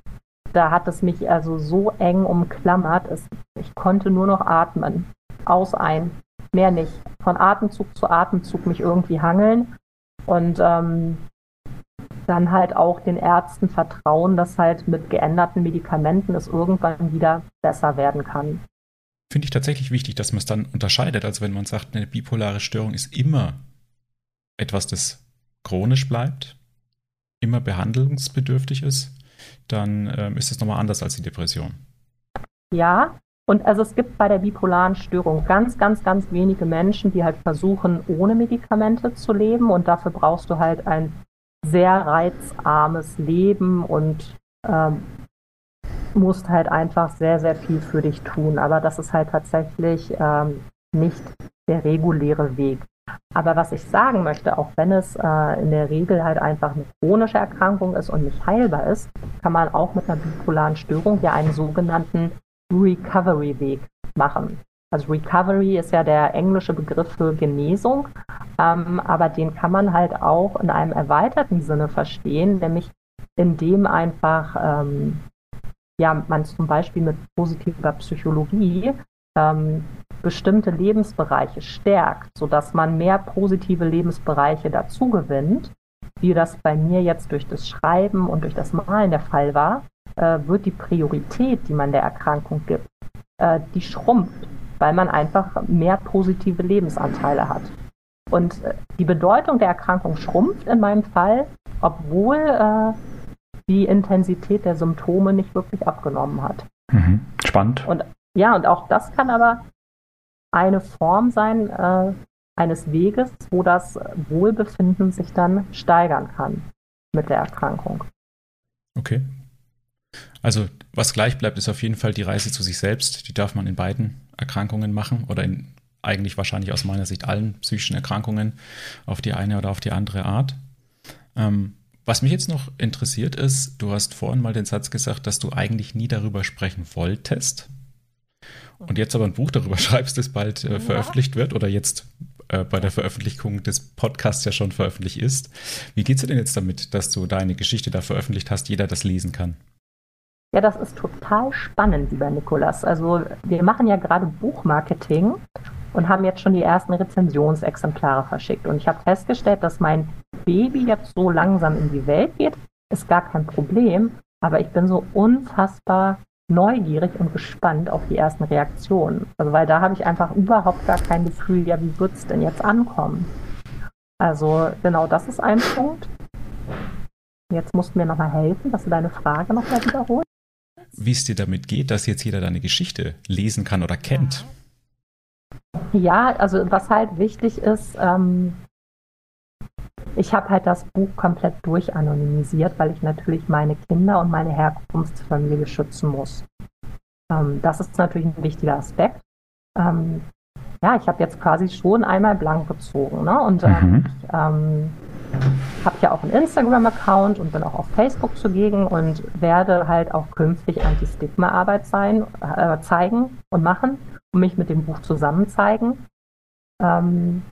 Speaker 2: da hat es mich also so eng umklammert, es, ich konnte nur noch atmen. Aus, ein, mehr nicht. Von Atemzug zu Atemzug mich irgendwie hangeln. Und ähm, dann halt auch den Ärzten vertrauen, dass halt mit geänderten Medikamenten es irgendwann wieder besser werden kann.
Speaker 1: Finde ich tatsächlich wichtig, dass man es dann unterscheidet. Also wenn man sagt, eine bipolare Störung ist immer etwas, das chronisch bleibt, immer behandlungsbedürftig ist, dann ähm, ist es nochmal anders als die Depression.
Speaker 2: Ja, und also es gibt bei der bipolaren Störung ganz, ganz, ganz wenige Menschen, die halt versuchen, ohne Medikamente zu leben. Und dafür brauchst du halt ein sehr reizarmes Leben und ähm, musst halt einfach sehr, sehr viel für dich tun. Aber das ist halt tatsächlich ähm, nicht der reguläre Weg. Aber was ich sagen möchte, auch wenn es äh, in der Regel halt einfach eine chronische Erkrankung ist und nicht heilbar ist, kann man auch mit einer bipolaren Störung ja einen sogenannten Recovery-Weg machen. Also Recovery ist ja der englische Begriff für Genesung, ähm, aber den kann man halt auch in einem erweiterten Sinne verstehen, nämlich indem einfach ähm, ja, man zum Beispiel mit positiver Psychologie ähm, bestimmte Lebensbereiche stärkt, sodass man mehr positive Lebensbereiche dazu gewinnt, wie das bei mir jetzt durch das Schreiben und durch das Malen der Fall war, äh, wird die Priorität, die man der Erkrankung gibt, äh, die schrumpft, weil man einfach mehr positive Lebensanteile hat. Und äh, die Bedeutung der Erkrankung schrumpft in meinem Fall, obwohl äh, die Intensität der Symptome nicht wirklich abgenommen hat.
Speaker 1: Mhm. Spannend.
Speaker 2: Und ja, und auch das kann aber eine Form sein äh, eines Weges, wo das Wohlbefinden sich dann steigern kann mit der Erkrankung.
Speaker 1: Okay. Also was gleich bleibt, ist auf jeden Fall die Reise zu sich selbst. Die darf man in beiden Erkrankungen machen oder in eigentlich wahrscheinlich aus meiner Sicht allen psychischen Erkrankungen auf die eine oder auf die andere Art. Ähm, was mich jetzt noch interessiert ist, du hast vorhin mal den Satz gesagt, dass du eigentlich nie darüber sprechen wolltest. Und jetzt aber ein Buch darüber schreibst, das bald äh, veröffentlicht wird oder jetzt äh, bei der Veröffentlichung des Podcasts ja schon veröffentlicht ist. Wie geht es dir denn jetzt damit, dass du deine Geschichte da veröffentlicht hast, jeder das lesen kann?
Speaker 2: Ja, das ist total spannend, lieber Nikolas. Also wir machen ja gerade Buchmarketing und haben jetzt schon die ersten Rezensionsexemplare verschickt. Und ich habe festgestellt, dass mein Baby jetzt so langsam in die Welt geht, ist gar kein Problem. Aber ich bin so unfassbar neugierig und gespannt auf die ersten Reaktionen. Also weil da habe ich einfach überhaupt gar kein Gefühl, ja, wie wird es denn jetzt ankommen? Also genau das ist ein Punkt. Jetzt musst du mir nochmal helfen, dass du deine Frage nochmal wiederholst.
Speaker 1: Wie es dir damit geht, dass jetzt jeder deine Geschichte lesen kann oder kennt.
Speaker 2: Ja, also was halt wichtig ist, ähm, ich habe halt das Buch komplett durchanonymisiert, weil ich natürlich meine Kinder und meine Herkunftsfamilie schützen muss. Ähm, das ist natürlich ein wichtiger Aspekt. Ähm, ja, ich habe jetzt quasi schon einmal blank gezogen. Ne? Und ähm, mhm. ich ähm, habe ja auch einen Instagram-Account und bin auch auf Facebook zugegen und werde halt auch künftig Anti-Stigma-Arbeit äh, zeigen und machen und mich mit dem Buch zusammen zeigen. Ähm,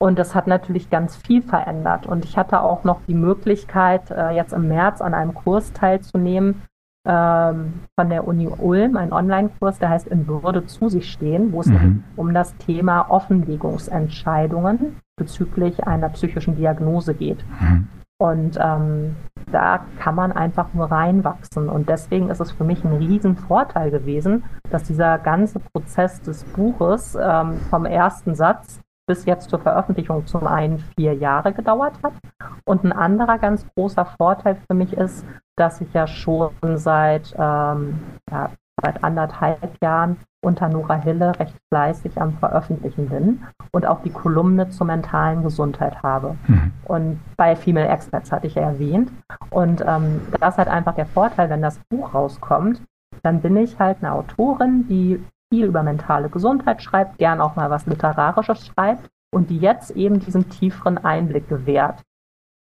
Speaker 2: und das hat natürlich ganz viel verändert. Und ich hatte auch noch die Möglichkeit, äh, jetzt im März an einem Kurs teilzunehmen ähm, von der Uni Ulm, ein Online-Kurs, der heißt In Würde zu sich stehen, wo es mhm. um das Thema Offenlegungsentscheidungen bezüglich einer psychischen Diagnose geht. Mhm. Und ähm, da kann man einfach nur reinwachsen. Und deswegen ist es für mich ein Riesenvorteil gewesen, dass dieser ganze Prozess des Buches ähm, vom ersten Satz bis jetzt zur Veröffentlichung zum einen vier Jahre gedauert hat. Und ein anderer ganz großer Vorteil für mich ist, dass ich ja schon seit, ähm, ja, seit anderthalb Jahren unter Nora Hille recht fleißig am Veröffentlichen bin und auch die Kolumne zur mentalen Gesundheit habe. Mhm. Und bei Female Experts hatte ich ja erwähnt. Und ähm, das ist halt einfach der Vorteil, wenn das Buch rauskommt, dann bin ich halt eine Autorin, die viel über mentale Gesundheit schreibt, gern auch mal was Literarisches schreibt und die jetzt eben diesen tieferen Einblick gewährt.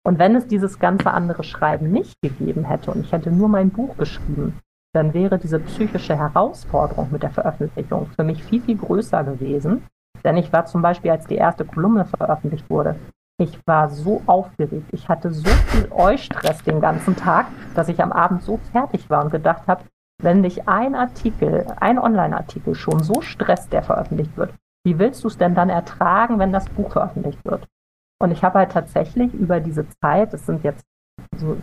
Speaker 2: Und wenn es dieses ganze andere Schreiben nicht gegeben hätte und ich hätte nur mein Buch geschrieben, dann wäre diese psychische Herausforderung mit der Veröffentlichung für mich viel, viel größer gewesen. Denn ich war zum Beispiel, als die erste Kolumne veröffentlicht wurde, ich war so aufgeregt. Ich hatte so viel Eustress den ganzen Tag, dass ich am Abend so fertig war und gedacht habe, wenn dich ein Artikel, ein Online-Artikel schon so stresst, der veröffentlicht wird, wie willst du es denn dann ertragen, wenn das Buch veröffentlicht wird? Und ich habe halt tatsächlich über diese Zeit, es sind jetzt so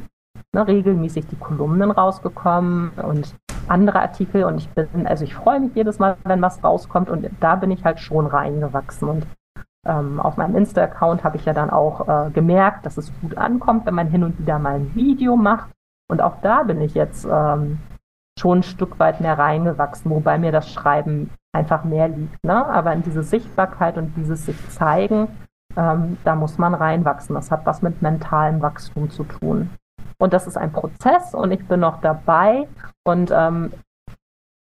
Speaker 2: ne, regelmäßig die Kolumnen rausgekommen und andere Artikel und ich bin, also ich freue mich jedes Mal, wenn was rauskommt und da bin ich halt schon reingewachsen und ähm, auf meinem Insta-Account habe ich ja dann auch äh, gemerkt, dass es gut ankommt, wenn man hin und wieder mal ein Video macht und auch da bin ich jetzt ähm, schon ein Stück weit mehr reingewachsen, wobei mir das Schreiben einfach mehr liegt. Ne? Aber in diese Sichtbarkeit und dieses sich zeigen, ähm, da muss man reinwachsen. Das hat was mit mentalem Wachstum zu tun. Und das ist ein Prozess und ich bin noch dabei. Und ähm,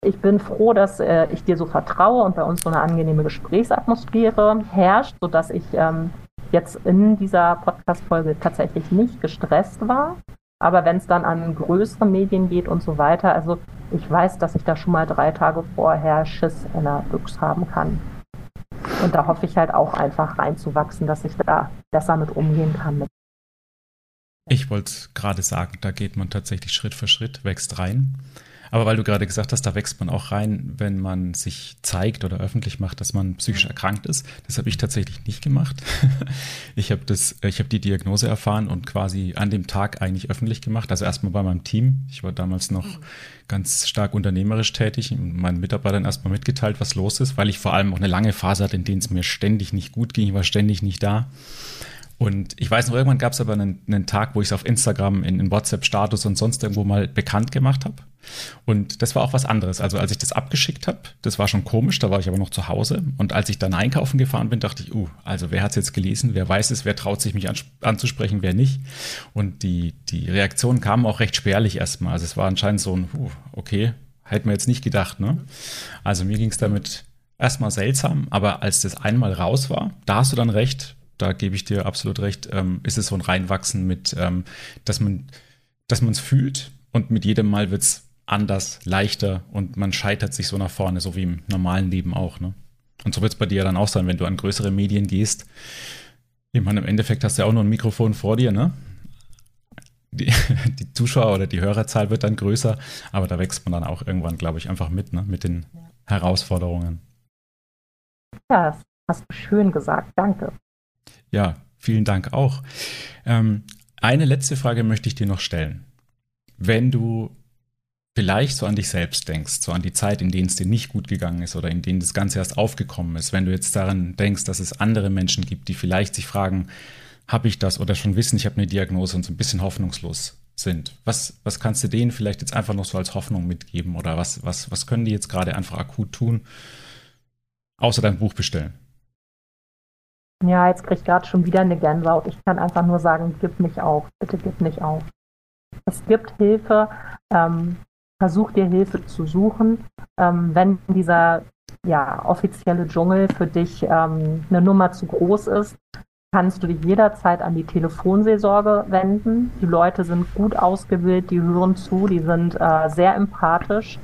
Speaker 2: Ich bin froh, dass äh, ich dir so vertraue und bei uns so eine angenehme Gesprächsatmosphäre herrscht, sodass ich ähm, jetzt in dieser Podcast-Folge tatsächlich nicht gestresst war. Aber wenn es dann an größere Medien geht und so weiter, also ich weiß, dass ich da schon mal drei Tage vorher Schiss in der Büchse haben kann. Und da hoffe ich halt auch einfach reinzuwachsen, dass ich da besser mit umgehen kann. Mit
Speaker 1: ich wollte gerade sagen, da geht man tatsächlich Schritt für Schritt, wächst rein. Aber weil du gerade gesagt hast, da wächst man auch rein, wenn man sich zeigt oder öffentlich macht, dass man psychisch erkrankt ist. Das habe ich tatsächlich nicht gemacht. ich habe das, ich habe die Diagnose erfahren und quasi an dem Tag eigentlich öffentlich gemacht. Also erstmal bei meinem Team. Ich war damals noch ganz stark unternehmerisch tätig und meinen Mitarbeitern erstmal mitgeteilt, was los ist, weil ich vor allem auch eine lange Phase hatte, in der es mir ständig nicht gut ging. Ich war ständig nicht da. Und ich weiß noch, irgendwann gab es aber einen, einen, Tag, wo ich es auf Instagram, in, in WhatsApp-Status und sonst irgendwo mal bekannt gemacht habe. Und das war auch was anderes. Also als ich das abgeschickt habe, das war schon komisch, da war ich aber noch zu Hause. Und als ich dann einkaufen gefahren bin, dachte ich, uh, also wer hat es jetzt gelesen, wer weiß es, wer traut sich mich anzusprechen, wer nicht. Und die, die Reaktionen kamen auch recht spärlich erstmal. Also es war anscheinend so ein, uh, okay, hätten wir jetzt nicht gedacht. Ne? Also mir ging es damit erstmal seltsam, aber als das einmal raus war, da hast du dann recht, da gebe ich dir absolut recht, ähm, ist es so ein Reinwachsen mit, ähm, dass man dass man es fühlt und mit jedem Mal wird es anders, leichter und man scheitert sich so nach vorne, so wie im normalen Leben auch. Ne? Und so wird es bei dir ja dann auch sein, wenn du an größere Medien gehst. Ich meine, im Endeffekt hast du ja auch nur ein Mikrofon vor dir, ne? Die, die, Zuschauer oder die Hörerzahl wird dann größer, aber da wächst man dann auch irgendwann, glaube ich, einfach mit, ne? mit den Herausforderungen.
Speaker 2: Ja, das hast du schön gesagt, danke.
Speaker 1: Ja, vielen Dank auch. Ähm, eine letzte Frage möchte ich dir noch stellen. Wenn du vielleicht so an dich selbst denkst, so an die Zeit, in denen es dir nicht gut gegangen ist oder in denen das Ganze erst aufgekommen ist, wenn du jetzt daran denkst, dass es andere Menschen gibt, die vielleicht sich fragen, habe ich das oder schon wissen, ich habe eine Diagnose und so ein bisschen hoffnungslos sind. Was, was kannst du denen vielleicht jetzt einfach noch so als Hoffnung mitgeben oder was, was, was können die jetzt gerade einfach akut tun, außer dein Buch bestellen?
Speaker 2: Ja, jetzt kriege ich gerade schon wieder eine Gänsehaut. Ich kann einfach nur sagen, gib nicht auf, bitte gib nicht auf. Es gibt Hilfe, ähm, versuch dir Hilfe zu suchen. Ähm, wenn dieser ja, offizielle Dschungel für dich ähm, eine Nummer zu groß ist, kannst du dich jederzeit an die Telefonseelsorge wenden. Die Leute sind gut ausgebildet, die hören zu, die sind äh, sehr empathisch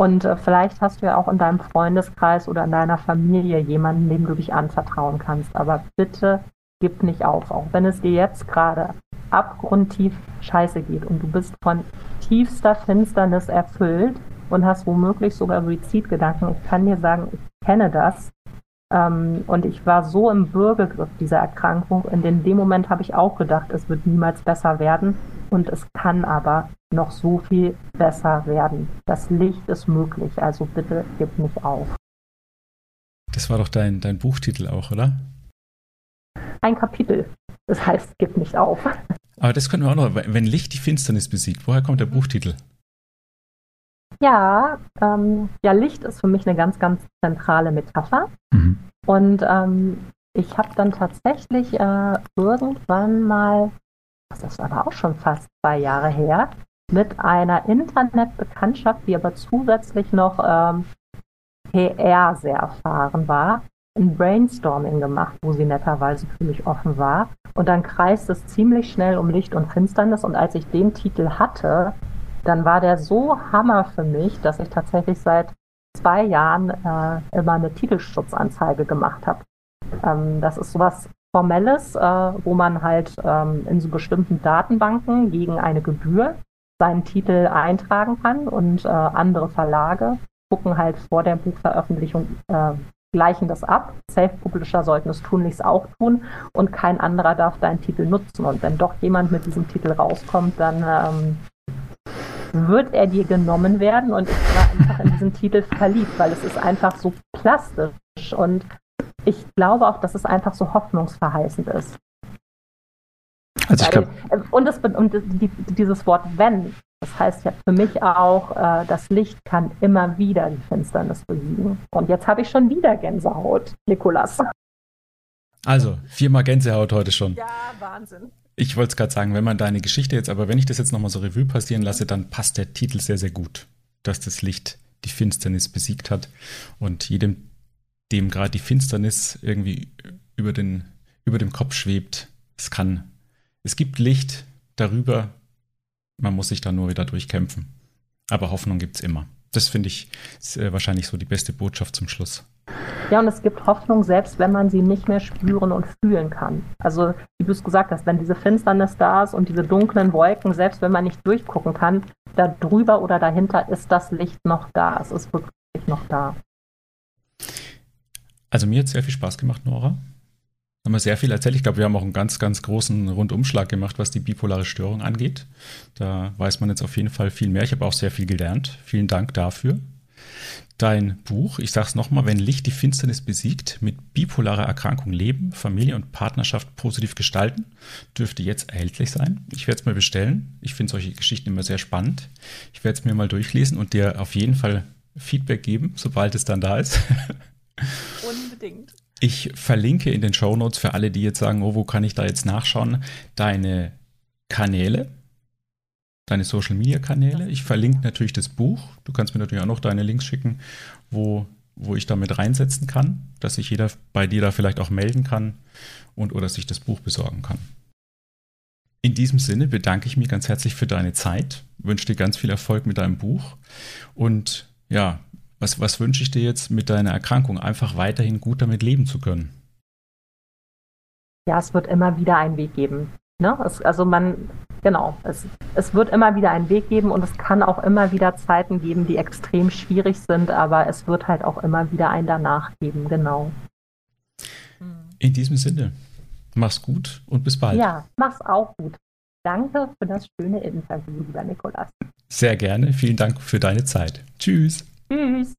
Speaker 2: und äh, vielleicht hast du ja auch in deinem Freundeskreis oder in deiner Familie jemanden, dem du dich anvertrauen kannst. Aber bitte gib nicht auf, auch wenn es dir jetzt gerade abgrundtief scheiße geht und du bist von tiefster Finsternis erfüllt und hast womöglich sogar Suizidgedanken. Ich kann dir sagen, ich kenne das. Ähm, und ich war so im Bürgergriff dieser Erkrankung. Und in dem Moment habe ich auch gedacht, es wird niemals besser werden. Und es kann aber noch so viel besser werden. Das Licht ist möglich, also bitte gib nicht auf.
Speaker 1: Das war doch dein, dein Buchtitel auch, oder?
Speaker 2: Ein Kapitel. Das heißt, gib nicht auf.
Speaker 1: Aber das können wir auch noch, wenn Licht die Finsternis besiegt, woher kommt der Buchtitel?
Speaker 2: Ja, ähm, ja, Licht ist für mich eine ganz, ganz zentrale Metapher. Mhm. Und ähm, ich habe dann tatsächlich äh, irgendwann mal, das ist aber auch schon fast zwei Jahre her, mit einer Internetbekanntschaft, die aber zusätzlich noch ähm, PR sehr erfahren war, ein Brainstorming gemacht, wo sie netterweise für mich offen war. Und dann kreist es ziemlich schnell um Licht und Finsternis. Und als ich den Titel hatte, dann war der so Hammer für mich, dass ich tatsächlich seit zwei Jahren äh, immer eine Titelschutzanzeige gemacht habe. Ähm, das ist sowas Formelles, äh, wo man halt ähm, in so bestimmten Datenbanken gegen eine Gebühr seinen Titel eintragen kann und äh, andere Verlage gucken halt vor der Buchveröffentlichung, äh, gleichen das ab. Self-Publisher sollten es tunlichst auch tun und kein anderer darf deinen Titel nutzen. Und wenn doch jemand mit diesem Titel rauskommt, dann ähm, wird er dir genommen werden. Und ich war einfach in diesen Titel verliebt, weil es ist einfach so plastisch und ich glaube auch, dass es einfach so hoffnungsverheißend ist. Also ich glaub, und, das, und die, dieses Wort wenn, das heißt ja für mich auch, äh, das Licht kann immer wieder die Finsternis besiegen. Und jetzt habe ich schon wieder Gänsehaut, Nikolas.
Speaker 1: Also, viermal Gänsehaut heute schon.
Speaker 2: Ja, Wahnsinn.
Speaker 1: Ich wollte es gerade sagen, wenn man deine Geschichte jetzt, aber wenn ich das jetzt nochmal so Revue passieren lasse, dann passt der Titel sehr, sehr gut. Dass das Licht die Finsternis besiegt hat. Und jedem, dem gerade die Finsternis irgendwie über, den, über dem Kopf schwebt, es kann, es gibt Licht darüber, man muss sich da nur wieder durchkämpfen. Aber Hoffnung gibt es immer. Das finde ich äh, wahrscheinlich so die beste Botschaft zum Schluss.
Speaker 2: Ja, und es gibt Hoffnung, selbst wenn man sie nicht mehr spüren und fühlen kann. Also, wie du es gesagt hast, wenn diese Finsternis da ist und diese dunklen Wolken, selbst wenn man nicht durchgucken kann, da drüber oder dahinter ist das Licht noch da. Es ist wirklich noch da.
Speaker 1: Also mir hat es sehr viel Spaß gemacht, Nora. Haben wir sehr viel erzählt. Ich glaube, wir haben auch einen ganz, ganz großen Rundumschlag gemacht, was die bipolare Störung angeht. Da weiß man jetzt auf jeden Fall viel mehr. Ich habe auch sehr viel gelernt. Vielen Dank dafür dein Buch, ich sage es nochmal, wenn Licht die Finsternis besiegt, mit bipolarer Erkrankung leben, Familie und Partnerschaft positiv gestalten, dürfte jetzt erhältlich sein. Ich werde es mal bestellen. Ich finde solche Geschichten immer sehr spannend. Ich werde es mir mal durchlesen und dir auf jeden Fall Feedback geben, sobald es dann da ist. Unbedingt. Ich verlinke in den Show Notes für alle, die jetzt sagen, oh, wo kann ich da jetzt nachschauen, deine Kanäle, deine Social Media Kanäle. Ich verlinke natürlich das Buch. Du kannst mir natürlich auch noch deine Links schicken, wo, wo ich damit reinsetzen kann, dass sich jeder bei dir da vielleicht auch melden kann und oder sich das Buch besorgen kann. In diesem Sinne bedanke ich mich ganz herzlich für deine Zeit, wünsche dir ganz viel Erfolg mit deinem Buch und ja, was, was wünsche ich dir jetzt mit deiner Erkrankung? Einfach weiterhin gut damit leben zu können.
Speaker 2: Ja, es wird immer wieder einen Weg geben. Ne? Es, also man, genau, es, es wird immer wieder einen Weg geben und es kann auch immer wieder Zeiten geben, die extrem schwierig sind, aber es wird halt auch immer wieder einen danach geben, genau.
Speaker 1: In diesem Sinne, mach's gut und bis bald.
Speaker 2: Ja, mach's auch gut. Danke für das schöne Interview, lieber Nikolas.
Speaker 1: Sehr gerne. Vielen Dank für deine Zeit. Tschüss. Tschüss.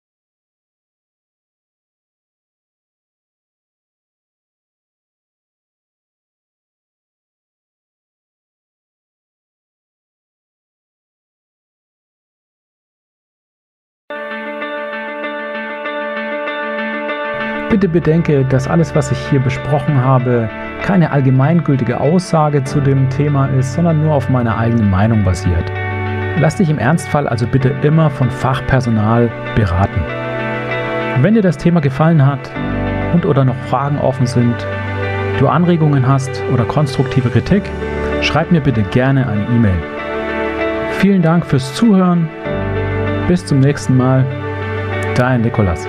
Speaker 1: Bitte bedenke, dass alles, was ich hier besprochen habe, keine allgemeingültige Aussage zu dem Thema ist, sondern nur auf meiner eigenen Meinung basiert. Lass dich im Ernstfall also bitte immer von Fachpersonal beraten. Wenn dir das Thema gefallen hat und oder noch Fragen offen sind, du Anregungen hast oder konstruktive Kritik, schreib mir bitte gerne eine E-Mail. Vielen Dank fürs Zuhören. Bis zum nächsten Mal. Dein Nikolas.